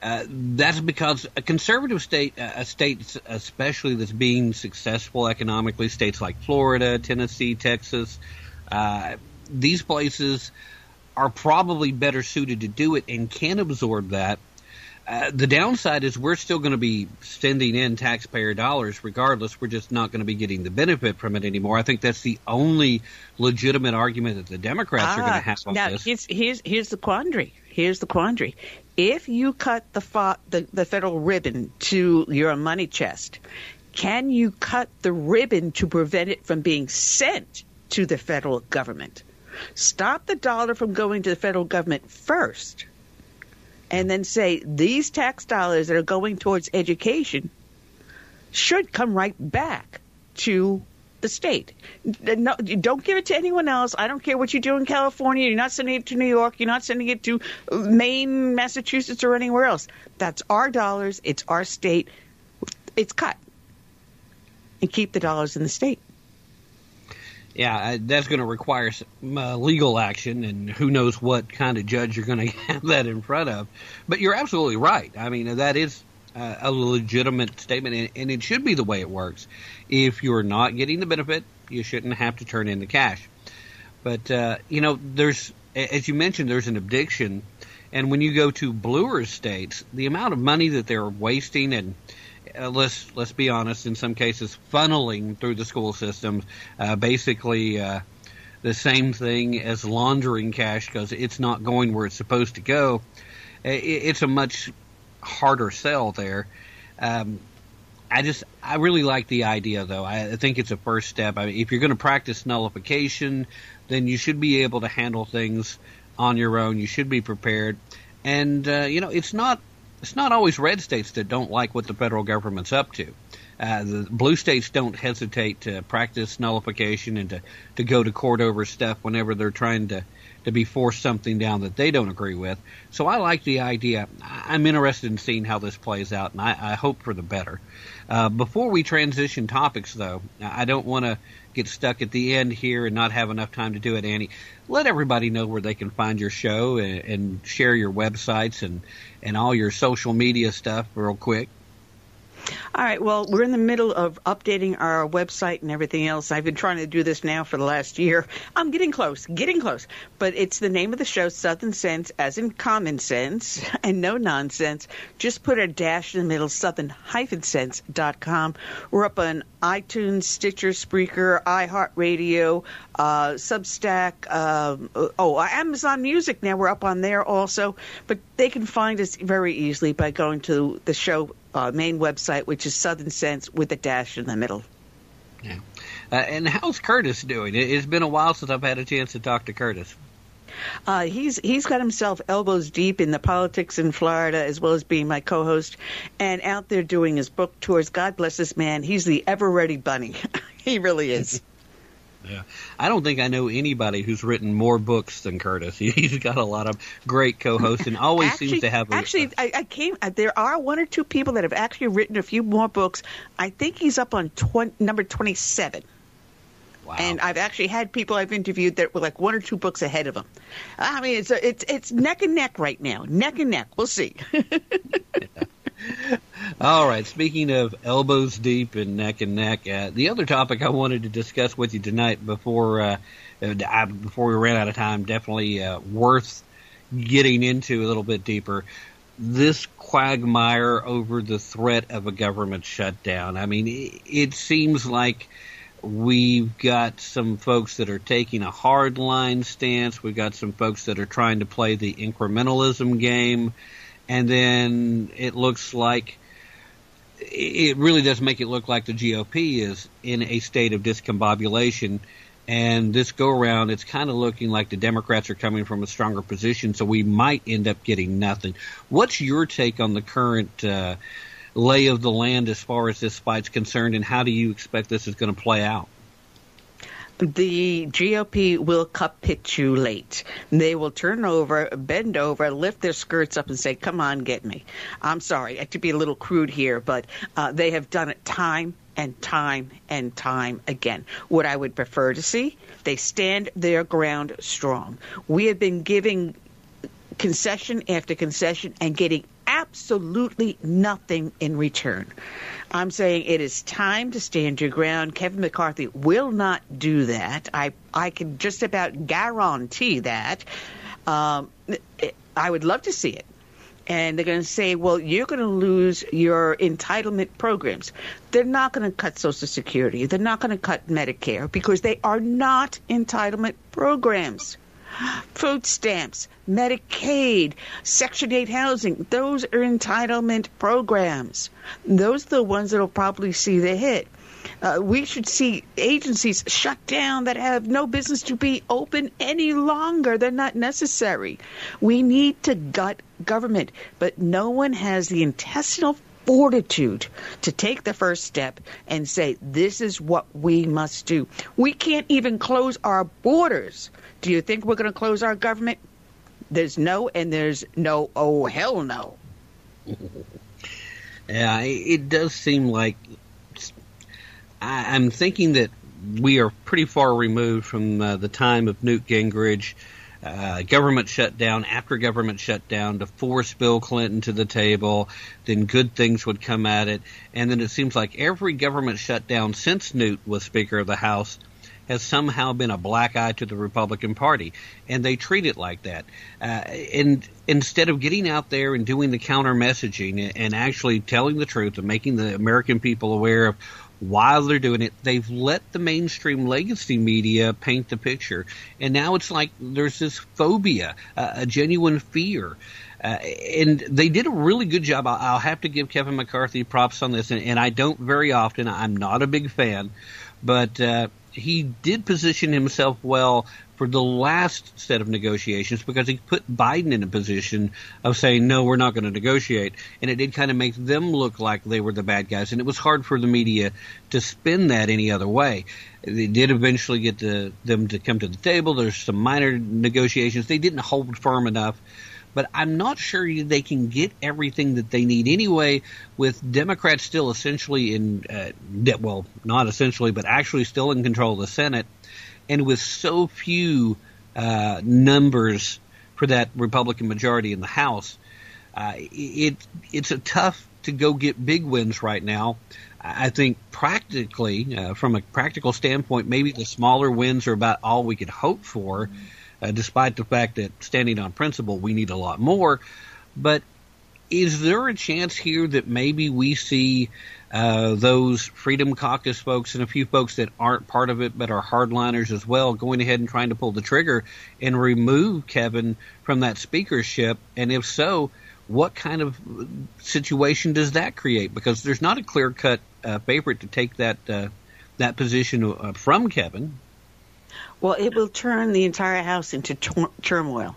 Speaker 1: uh, that's because a conservative state, uh, a state especially that's being successful economically, states like Florida, Tennessee, Texas, uh, these places are probably better suited to do it and can absorb that. Uh, the downside is we're still going to be sending in taxpayer dollars regardless. We're just not going to be getting the benefit from it anymore. I think that's the only legitimate argument that the Democrats are going to have on
Speaker 19: now,
Speaker 1: this.
Speaker 19: Here's, here's, here's the quandary. Here's the quandary. If you cut the, the, the federal ribbon to your money chest, can you cut the ribbon to prevent it from being sent to the federal government? Stop the dollar from going to the federal government first and then say these tax dollars that are going towards education should come right back to the state. No, don't give it to anyone else. I don't care what you do in California. You're not sending it to New York. You're not sending it to Maine, Massachusetts, or anywhere else. That's our dollars. It's our state. It's cut. And keep the dollars in the state.
Speaker 1: Yeah, uh, that's going to require some uh, legal action, and who knows what kind of judge you're going [LAUGHS] to have that in front of. But you're absolutely right. I mean, that is uh, a legitimate statement, and, and it should be the way it works. If you're not getting the benefit, you shouldn't have to turn in the cash. But uh, you know, there's as you mentioned, there's an addiction, and when you go to bluer states, the amount of money that they're wasting and uh, let's let's be honest, in some cases, funneling through the school systems, uh, basically uh, the same thing as laundering cash because it's not going where it's supposed to go. It, it's a much harder sell there. Um, I just I really like the idea though. I, I think it's a first step. I mean, if you're going to practice nullification, then you should be able to handle things on your own. You should be prepared, and uh, you know it's not it's not always red states that don't like what the federal government's up to. Uh, the blue states don't hesitate to practice nullification and to, to go to court over stuff whenever they're trying to, to be forced something down that they don't agree with. So I like the idea. I'm interested in seeing how this plays out, and I, I hope for the better. Uh, before we transition topics, though, I don't want to get stuck at the end here and not have enough time to do it, Annie. Let everybody know where they can find your show and, and share your websites and, and all your social media stuff real quick.
Speaker 19: All right. Well, we're in the middle of updating our website and everything else. I've been trying to do this now for the last year. I'm getting close, getting close. But it's the name of the show, Southern Sense, as in common sense [LAUGHS] and no nonsense. Just put a dash in the middle, southern-sense.com. We're up on iTunes, Stitcher, Spreaker, iHeartRadio, uh, Substack, um, oh, Amazon Music. Now we're up on there also. But they can find us very easily by going to the show uh, main website, which is Southern Sense with a dash in the middle.
Speaker 1: Yeah. Uh, and how's Curtis doing? It, it's been a while since I've had a chance to talk to Curtis.
Speaker 19: Uh, he's he's got himself elbows deep in the politics in Florida, as well as being my co-host, and out there doing his book tours. God bless this man. He's the ever ready bunny. [LAUGHS] he really is. [LAUGHS]
Speaker 1: Yeah, I don't think I know anybody who's written more books than Curtis. [LAUGHS] He's got a lot of great co-hosts and always
Speaker 19: actually,
Speaker 1: seems to have. A,
Speaker 19: actually, I, I came. uh, There are one or two people that have actually written a few more books. I think he's up on 20, number twenty-seven.
Speaker 1: Wow.
Speaker 19: And I've actually had people I've interviewed that were like one or two books ahead of him. I mean, it's it's it's neck and neck right now, neck and neck. We'll see. [LAUGHS]
Speaker 1: All right. Speaking of elbows deep and neck and neck, uh, the other topic I wanted to discuss with you tonight before uh, uh, before we ran out of time, definitely uh, worth getting into a little bit deeper. This quagmire over the threat of a government shutdown. I mean, it, it seems like we've got some folks that are taking a hard line stance. We've got some folks that are trying to play the incrementalism game. And then it looks like it really does make it look like the GOP is in a state of discombobulation. And this go around, it's kind of looking like the Democrats are coming from a stronger position, so we might end up getting nothing. What's your take on the current uh, lay of the land as far as this fight's concerned, and how do you expect this is going to play out?
Speaker 19: The GOP will capitulate. They will turn over, bend over, lift their skirts up, and say, Come on, get me. I'm sorry, I to be a little crude here, but uh, they have done it time and time and time again. What I would prefer to see, they stand their ground strong. We have been giving concession after concession and getting absolutely nothing in return. I'm saying it is time to stand your ground. Kevin McCarthy will not do that. I I can just about guarantee that. Um, I would love to see it. And they're going to say, well, you're going to lose your entitlement programs. They're not going to cut Social Security. They're not going to cut Medicare because they are not entitlement programs food stamps, Medicaid, Section 8 housing. Those are entitlement programs. Those are the ones that will probably see the hit. Uh, we should see agencies shut down that have no business to be open any longer. They're not necessary. We need to gut government, but no one has the intestinal fortitude to take the first step and say, this is what we must do. We can't even close our borders do you think we're going to close our government? There's no, and there's no, oh, hell no.
Speaker 1: yeah, it does seem like I, am thinking that we are pretty far removed from uh, the time of Newt Gingrich. Uh, government shutdown after government shutdown to force Bill Clinton to the table, then good things would come at it. And then it seems like every government shutdown since Newt was Speaker of the House has somehow been a black eye to the Republican Party, and they treat it like that. Uh, and instead of getting out there and doing the counter messaging and actually telling the truth and making the American people aware of why they're doing it, they've let the mainstream legacy media paint the picture. And now it's like there's this phobia, uh, a genuine fear. Uh, and they did a really good job. I'll, I'll, have to give Kevin McCarthy props on this, and, and, I don't very often. I'm not a big fan, but uh, he did position himself well for the last set of negotiations because he put Biden in a position of saying, no, we're not going to negotiate. And it did kind of make them look like they were the bad guys. And it was hard for the media to spin that any other way. They did eventually get the, them to come to the table. There's some minor negotiations. They didn't hold firm enough but I'm not sure they can get everything that they need anyway. With Democrats still essentially in, uh, well, not essentially, but actually still in control of the Senate, and with so few uh, numbers for that Republican majority in the House, uh, it it's a tough to go get big wins right now. I think practically, uh, from a practical standpoint, maybe the smaller wins are about all we could hope for. Mm-hmm uh, despite the fact that standing on principle, we need a lot more. But is there a chance here that maybe we see uh, those Freedom Caucus folks and a few folks that aren't part of it but are hardliners as well going ahead and trying to pull the trigger and remove Kevin from that speakership? And if so, what kind of situation does that create? Because there's not a clear cut uh, favorite to take that uh, that position uh, from Kevin.
Speaker 19: Well, it will turn the entire House into turmoil.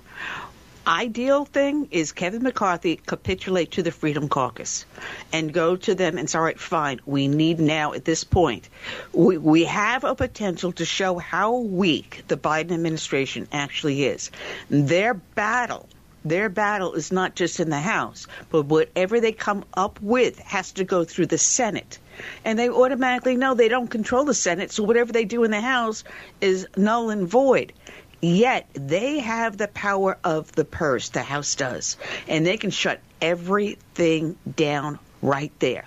Speaker 19: Ideal thing is Kevin McCarthy capitulate to the Freedom Caucus and go to them and say, all right, fine, we need now at this point, we, we have a potential to show how weak the Biden administration actually is. Their battle their battle is not just in the House, but whatever they come up with has to go through the Senate. And they automatically know they don't control the Senate, so whatever they do in the House is null and void. Yet they have the power of the purse, the House does, and they can shut everything down right there.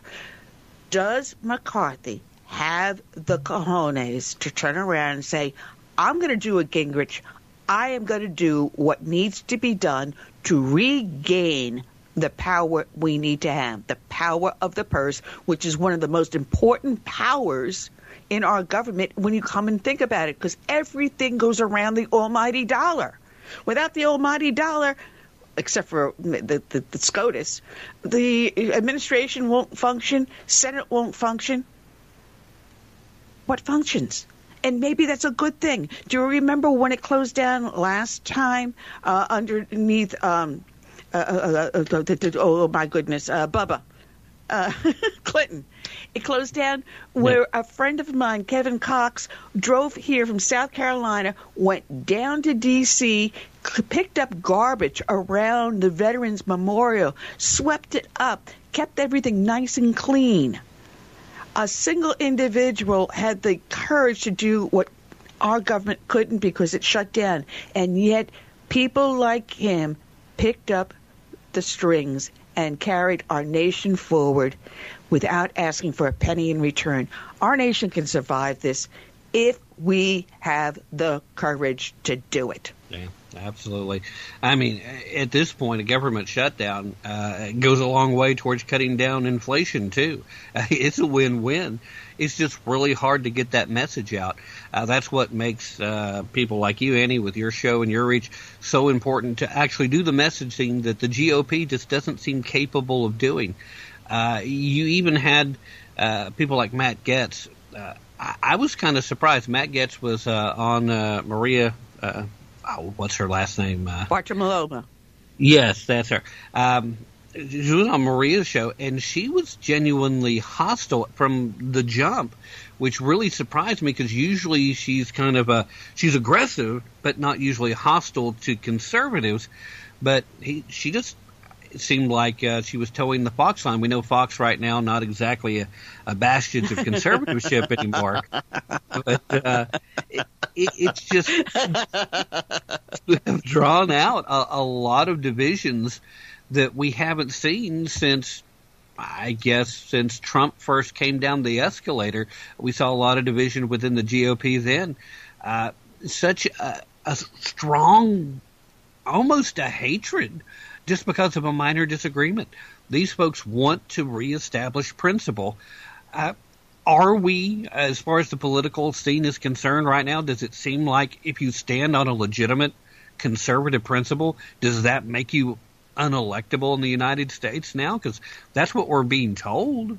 Speaker 19: Does McCarthy have the cojones to turn around and say, I'm going to do a Gingrich, I am going to do what needs to be done to regain the power we need to have, the power of the purse, which is one of the most important powers in our government when you come and think about it, because everything goes around the almighty dollar. Without the almighty dollar, except for the, the, the SCOTUS, the administration won't function, Senate won't function. What functions? And maybe that's a good thing. Do you remember when it closed down last time uh, underneath? Um, uh, uh, uh, uh oh my goodness, uh, Bubba. uh, [LAUGHS] Clinton. It closed down where a friend of mine, Kevin Cox, drove here from South Carolina, went down to D.C., c- picked up garbage around the Veterans Memorial, swept it up, kept everything nice and clean. A single individual had the courage to do what our government couldn't because it shut down. And yet, people like him picked up the strings and carried our nation forward without asking for a penny in return. Our nation can survive this if we have the courage to do it.
Speaker 1: Yeah, absolutely. I mean, at this point, a government shutdown uh, goes a long way towards cutting down inflation too. [LAUGHS] It's a win-win. It's just really hard to get that message out. Uh, that's what makes uh, people like you, Annie, with your show and your reach, so important to actually do the messaging that the GOP just doesn't seem capable of doing. Uh, you even had uh, people like Matt Gaetz. Uh, I, I was kind of surprised. Matt Gaetz was on Maria. Oh, what's her last name? Uh. Yes, that's her. Um, she was on Maria's show, and she was genuinely hostile from the jump, which really surprised me because usually she's kind of a she's aggressive, but not usually hostile to conservatives. But he, she just it seemed like uh, she was toeing the Fox line. We know Fox right now not exactly a, a bastion of conservatorship [LAUGHS] anymore, but uh, it, it, it's just we have drawn out a, a lot of divisions that we haven't seen since I guess since Trump first came down the escalator, we saw a lot of division within the GOP then. Uh, such a, a strong, almost a hatred just because of a minor disagreement. These folks want to reestablish principle. Uh, are we, as far as the political scene is concerned right now, does it seem like if you stand on a legitimate conservative principle, does that make you unelectable in the United States now? Because that's what we're being told.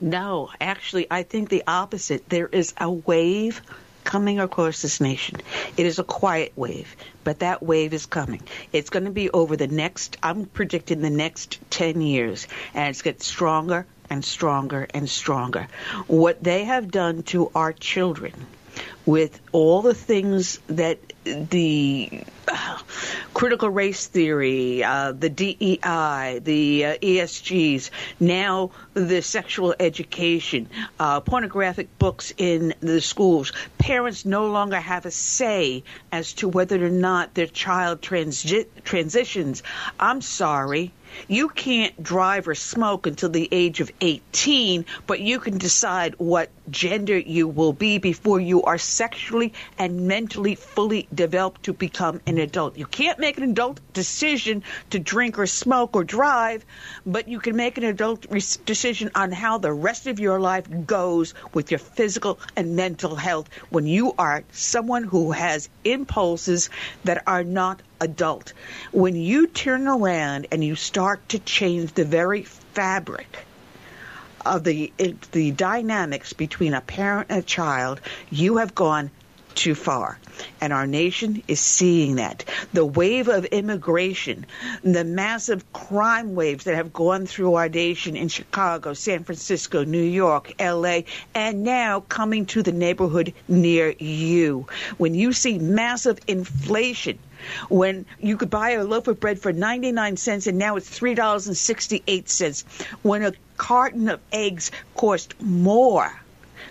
Speaker 19: No, actually, I think the opposite. There is a wave coming across this nation. It is a quiet wave, but that wave is coming. It's going to be over the next, I'm predicting the next 10 years, and it's getting stronger and stronger and stronger. What they have done to our children with all the things that the uh, critical race theory, uh, the DEI, the uh, ESGs, now the sexual education, uh, pornographic books in the schools. Parents no longer have a say as to whether or not their child transi- transitions. I'm sorry. You can't drive or smoke until the age of 18, but you can decide what gender you will be before you are sexually and mentally fully developed to become an adult. You can't make an adult decision to drink or smoke or drive, but you can make an adult re- decision on how the rest of your life goes with your physical and mental health when you are someone who has impulses that are not adult. When you turn around and you start to change the very fabric of the the dynamics between a parent and a child, you have gone too far. And our nation is seeing that. The wave of immigration, the massive crime waves that have gone through our nation in Chicago, San Francisco, New York, LA, and now coming to the neighborhood near you. When you see massive inflation, when you could buy a loaf of bread for 99 cents and now it's $3.68, when a carton of eggs cost more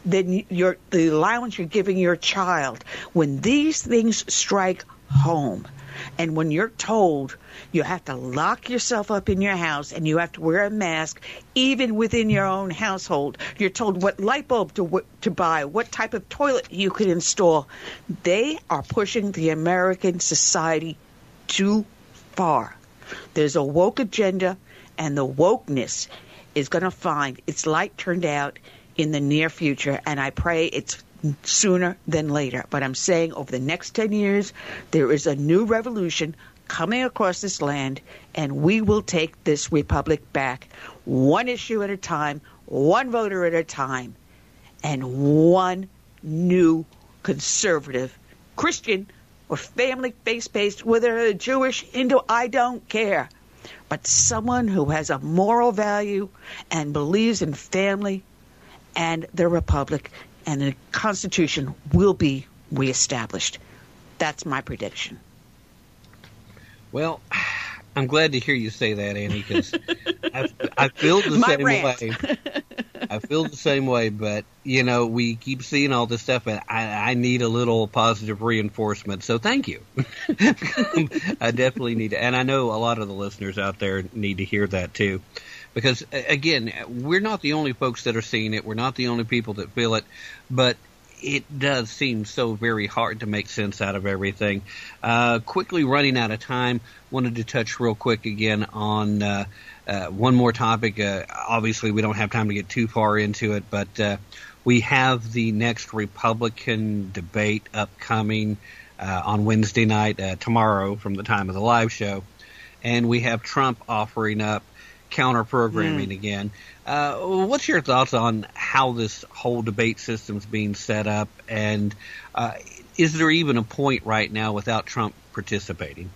Speaker 19: than your the allowance you're giving your child. When these things strike home, and when you're told you have to lock yourself up in your house and you have to wear a mask, even within your own household, you're told what light bulb to to buy, what type of toilet you could install. They are pushing the American society too far. There's a woke agenda, and the wokeness is going to find its light turned out in the near future, and I pray it's sooner than later. But I'm saying over the next 10 years, there is a new revolution coming across this land, and we will take this republic back one issue at a time, one voter at a time, and one new conservative Christian or family faith based, whether Jewish, Hindu, I don't care. but someone who has a moral value and believes in family and the republic and the Constitution will be reestablished. That's my prediction.
Speaker 1: Well, [SIGHS] I'm glad to hear you say that, Annie, because [LAUGHS] I, I feel the
Speaker 19: My
Speaker 1: same
Speaker 19: rant.
Speaker 1: way. I feel the same way, but you know, we keep seeing all this stuff, and I, I need a little positive reinforcement. So, thank you. [LAUGHS] I definitely need to, and I know a lot of the listeners out there need to hear that too, because again, we're not the only folks that are seeing it. We're not the only people that feel it, but it does seem so very hard to make sense out of everything. Uh, quickly running out of time, wanted to touch real quick again on uh, uh, one more topic. Uh, obviously, we don't have time to get too far into it, but uh, we have the next Republican debate upcoming uh, on Wednesday night, tomorrow, from the time of the live show, and we have Trump offering up counter programming
Speaker 19: Mm.
Speaker 1: again. Uh, what's your thoughts on how this whole debate system's being set up, and uh, is there even a point right now without Trump participating?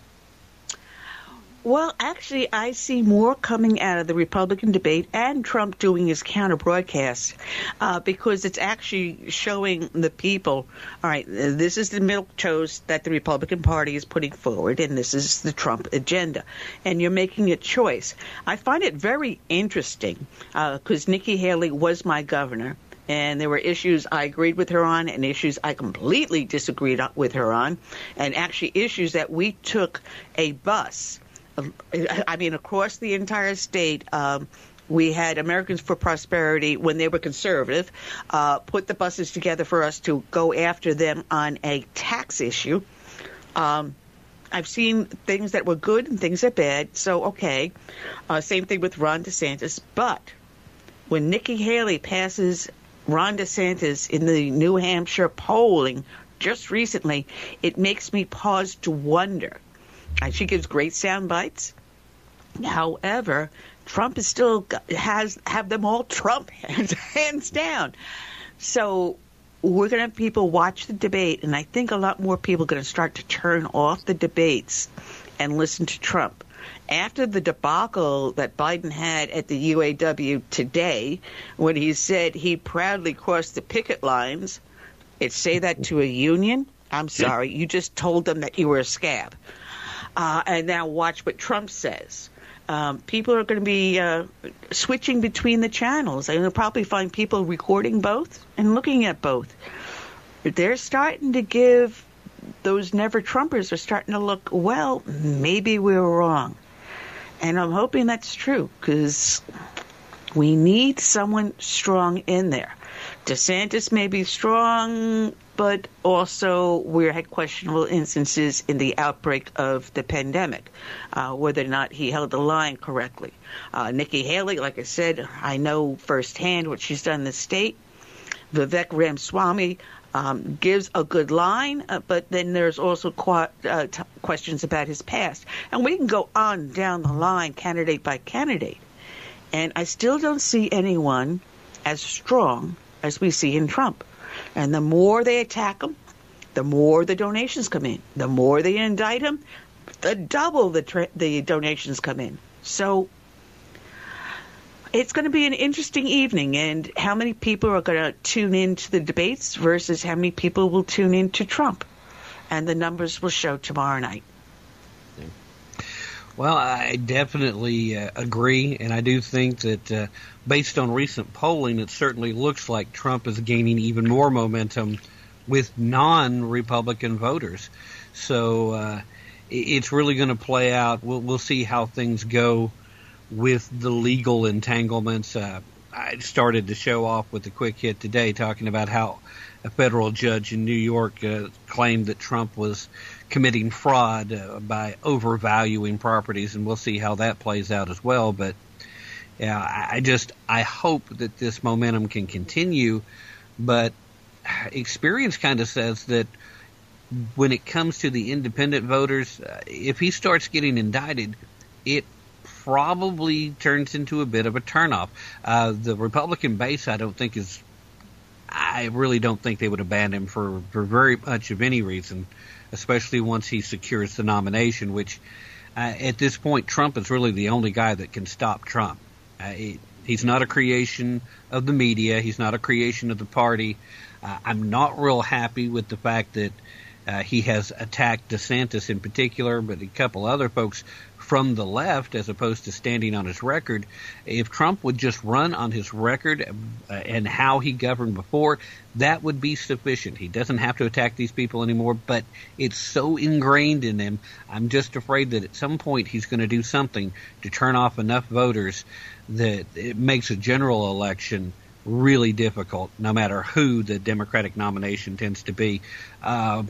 Speaker 19: Well, actually, I see more coming out of the Republican debate and Trump doing his counter broadcast uh, because it's actually showing the people all right, this is the milk toast that the Republican Party is putting forward, and this is the Trump agenda. And you're making a choice. I find it very interesting because Nikki Haley was my governor. And there were issues I agreed with her on, and issues I completely disagreed with her on, and actually issues that we took a bus I mean, across the entire state, um, we had Americans for Prosperity, when they were conservative, uh, put the buses together for us to go after them on a tax issue. Um, I've seen things that were good and things that bad, so okay. Uh, same thing with Ron DeSantis. But when Nikki Haley passes Ron DeSantis in the New Hampshire polling just recently, it makes me pause to wonder. And she gives great sound bites. However, Trump is still has have them all Trump hands, [LAUGHS] hands down. So we're going to have people watch the debate, and I think a lot more people are going to start to turn off the debates and listen to Trump. After the debacle that Biden had at the UAW today, when he said he proudly crossed the picket lines, it say that to a union. I'm sorry, you just told them that you were a scab. Uh, and now watch what Trump says. Um, people are going to be uh, switching between the channels. And you'll probably find people recording both and looking at both. They're starting to give those never Trumpers are starting to look, well, maybe we were wrong. And I'm hoping that's true because we need someone strong in there. DeSantis may be strong, but also we had questionable instances in the outbreak of the pandemic, uh, whether or not he held the line correctly. Uh, Nikki Haley, like I said, I know firsthand what she's done in the state. Vivek Ramaswamy um, gives a good line, uh, but then there's also qu- uh, t- questions about his past. And we can go on down the line, candidate by candidate. And I still don't see anyone as strong as we see in Trump. And the more they attack him, the more the donations come in. The more they indict him, the double the tra- the donations come in. So it's going to be an interesting evening, and how many people are going to tune in to the debates versus how many people will tune in to Trump, and the numbers will show tomorrow night.
Speaker 1: Well, I definitely uh, agree, and I do think that uh, based on recent polling, it certainly looks like Trump is gaining even more momentum with non-Republican voters. So uh, it's really going to play out. We'll, we'll see how things go with the legal entanglements. Uh, I started to show off with a quick hit today, talking about how a federal judge in New York uh, claimed that Trump was committing fraud uh, by overvaluing properties, and we'll see how that plays out as well. But yeah, I just I hope that this momentum can continue, but experience kind of says that when it comes to the independent voters, uh, if he starts getting indicted, it probably turns into a bit of a turnoff. Uh, the Republican base, I don't think is. I really don't think they would abandon him for, for very much of any reason, especially once he secures the nomination, which uh, at this point, Trump is really the only guy that can stop Trump. Uh, he, he's not a creation of the media. He's not a creation of the party. Uh, I'm not real happy with the fact that uh, he has attacked DeSantis in particular, but a couple other folks from the left as opposed to standing on his record. If Trump would just run on his record uh, and how he governed before, that would be sufficient. He doesn't have to attack these people anymore, but it's so ingrained in him. I'm just afraid that at some point he's going to do something to turn off enough voters that it makes a general election really difficult, no matter who the Democratic nomination tends to be. Uh,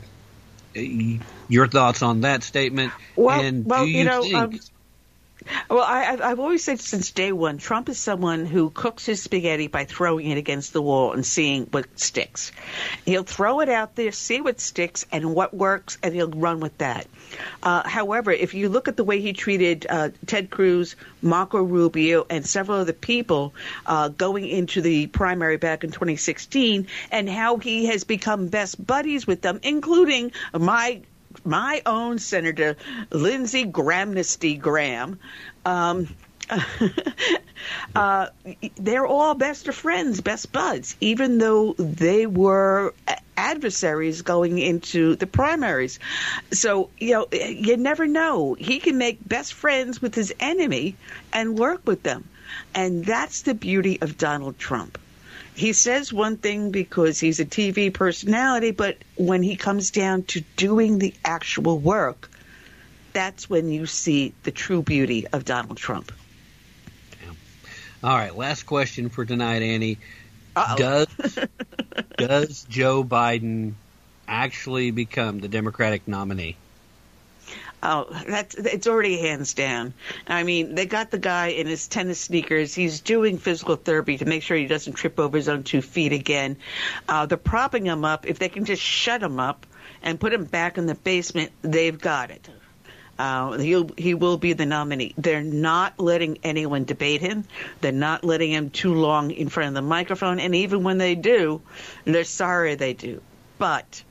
Speaker 1: your thoughts on that statement?
Speaker 19: Well,
Speaker 1: and
Speaker 19: well,
Speaker 1: do you,
Speaker 19: you know,
Speaker 1: think?
Speaker 19: um, Well, I, I've- I've always said since day one, Trump is someone who cooks his spaghetti by throwing it against the wall and seeing what sticks. He'll throw it out there, see what sticks and what works, and he'll run with that. Uh, however, if you look at the way he treated uh, Ted Cruz, Marco Rubio, and several other people uh, going into the primary back in 2016, and how he has become best buddies with them, including my my own Senator Lindsey Graham. Um, [LAUGHS] uh, they're all best of friends, best buds, even though they were adversaries going into the primaries. So, you know, you never know. He can make best friends with his enemy and work with them. And that's the beauty of Donald Trump. He says one thing because he's a TV personality, but when he comes down to doing the actual work, that's when you see the true beauty of Donald Trump.
Speaker 1: All right, last question for tonight, Annie. Does [LAUGHS] does Joe Biden actually become the Democratic nominee?
Speaker 19: Oh, that's it's already hands down. I mean, they got the guy in his tennis sneakers. He's doing physical therapy to make sure he doesn't trip over his own two feet again. Uh, they're propping him up. If they can just shut him up and put him back in the basement, they've got it. Uh, he'll, he will be the nominee. They're not letting anyone debate him. They're not letting him too long in front of the microphone. And even when they do, they're sorry they do. But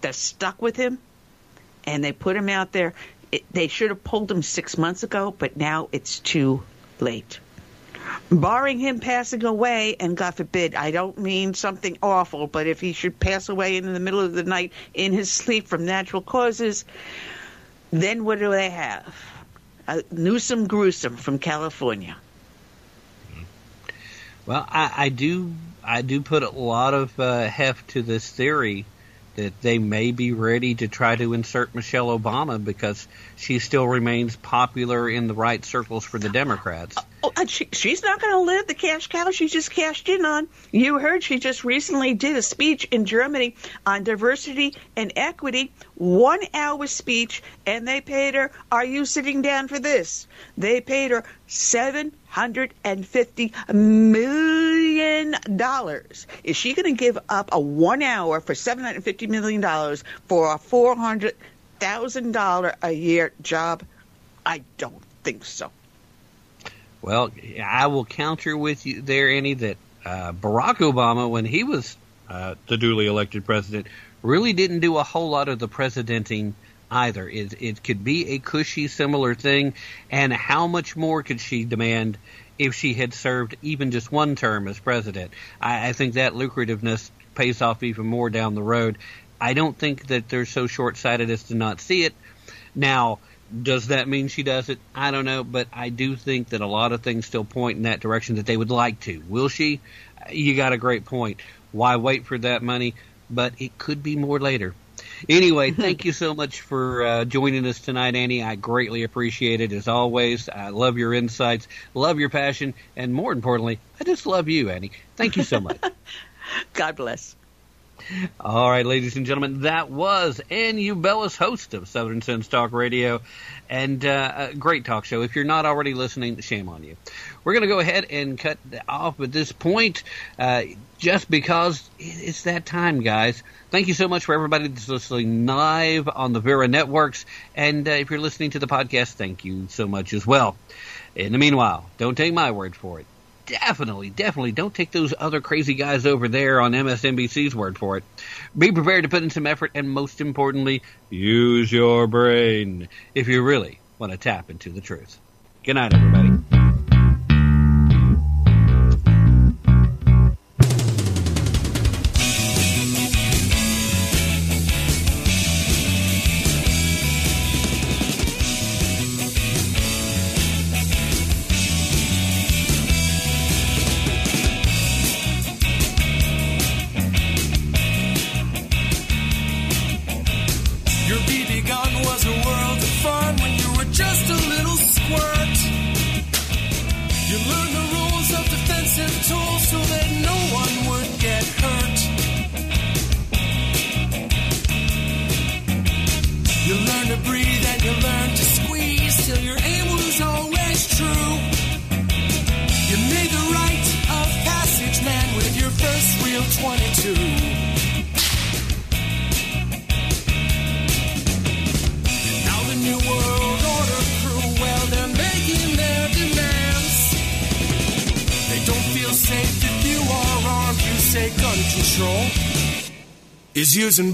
Speaker 19: they're stuck with him and they put him out there. It, they should have pulled him six months ago, but now it's too late. Barring him passing away, and God forbid, I don't mean something awful, but if he should pass away in the middle of the night in his [LAUGHS] sleep from natural causes, then what do they have? Uh, Newsom Gruesome from California.
Speaker 1: Well, I, I do I do put a lot of uh, heft to this theory that they may be ready to try to insert Michelle Obama because she still remains popular in the right circles for the Democrats.
Speaker 19: Oh, she, she's not going to live the cash cow she just cashed in on. You heard she just recently did a speech in Germany on diversity and equity, one hour speech, and they paid her, Are you sitting down for this? They paid her $750 million. Is she going to give up a one hour for $750 million for a $400,000 a year job? I don't think so.
Speaker 1: Well, I will counter with you there, Annie, that uh, Barack Obama, when he was uh, the duly elected president, really didn't do a whole lot of the presidenting either. It, it could be a cushy, similar thing. And how much more could she demand if she had served even just one term as president? I, I think that lucrativeness pays off even more down the road. I don't think that they're so short sighted as to not see it. Now, does that mean she does it? I don't know, but I do think that a lot of things still point in that direction that they would like to. Will she? You got a great point. Why wait for that money? But it could be more later. Anyway, [LAUGHS] thank you so much for uh, joining us tonight, Annie. I greatly appreciate it as always. I love your insights, love your passion, and more importantly, I just love you, Annie. Thank you so much. [LAUGHS]
Speaker 19: God bless.
Speaker 1: All right, ladies and gentlemen, that was Ann Ubelis, host of Southern Sense Talk Radio, and uh, a great talk show. If you're not already listening, shame on you. We're going to go ahead and cut off at this point, uh, just because it's that time, guys. Thank you so much for everybody that's listening live on the Vera networks, and uh, if you're listening to the podcast, thank you so much as well. In the meanwhile, don't take my word for it definitely, definitely don't take those other crazy guys over there on MSNBC's word for it. Be prepared to put in some effort and most importantly, use your brain if you really want to tap into the truth. Good night, everybody.
Speaker 3: Is using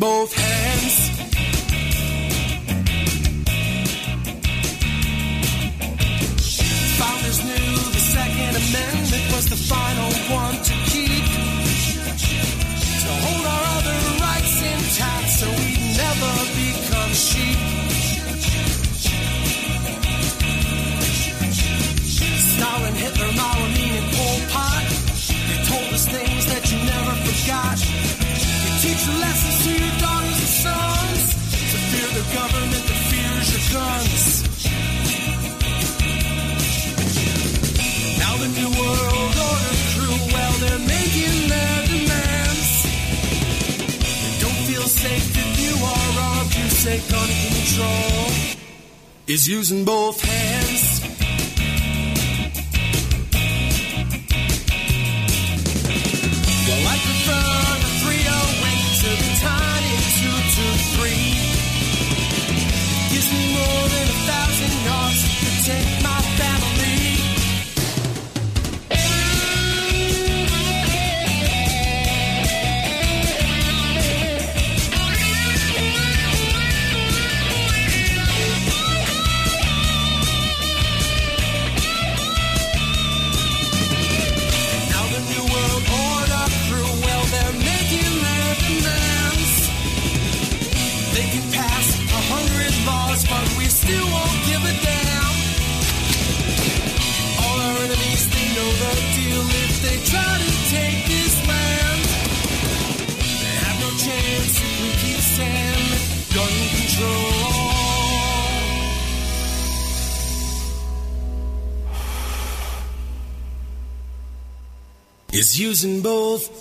Speaker 3: using both.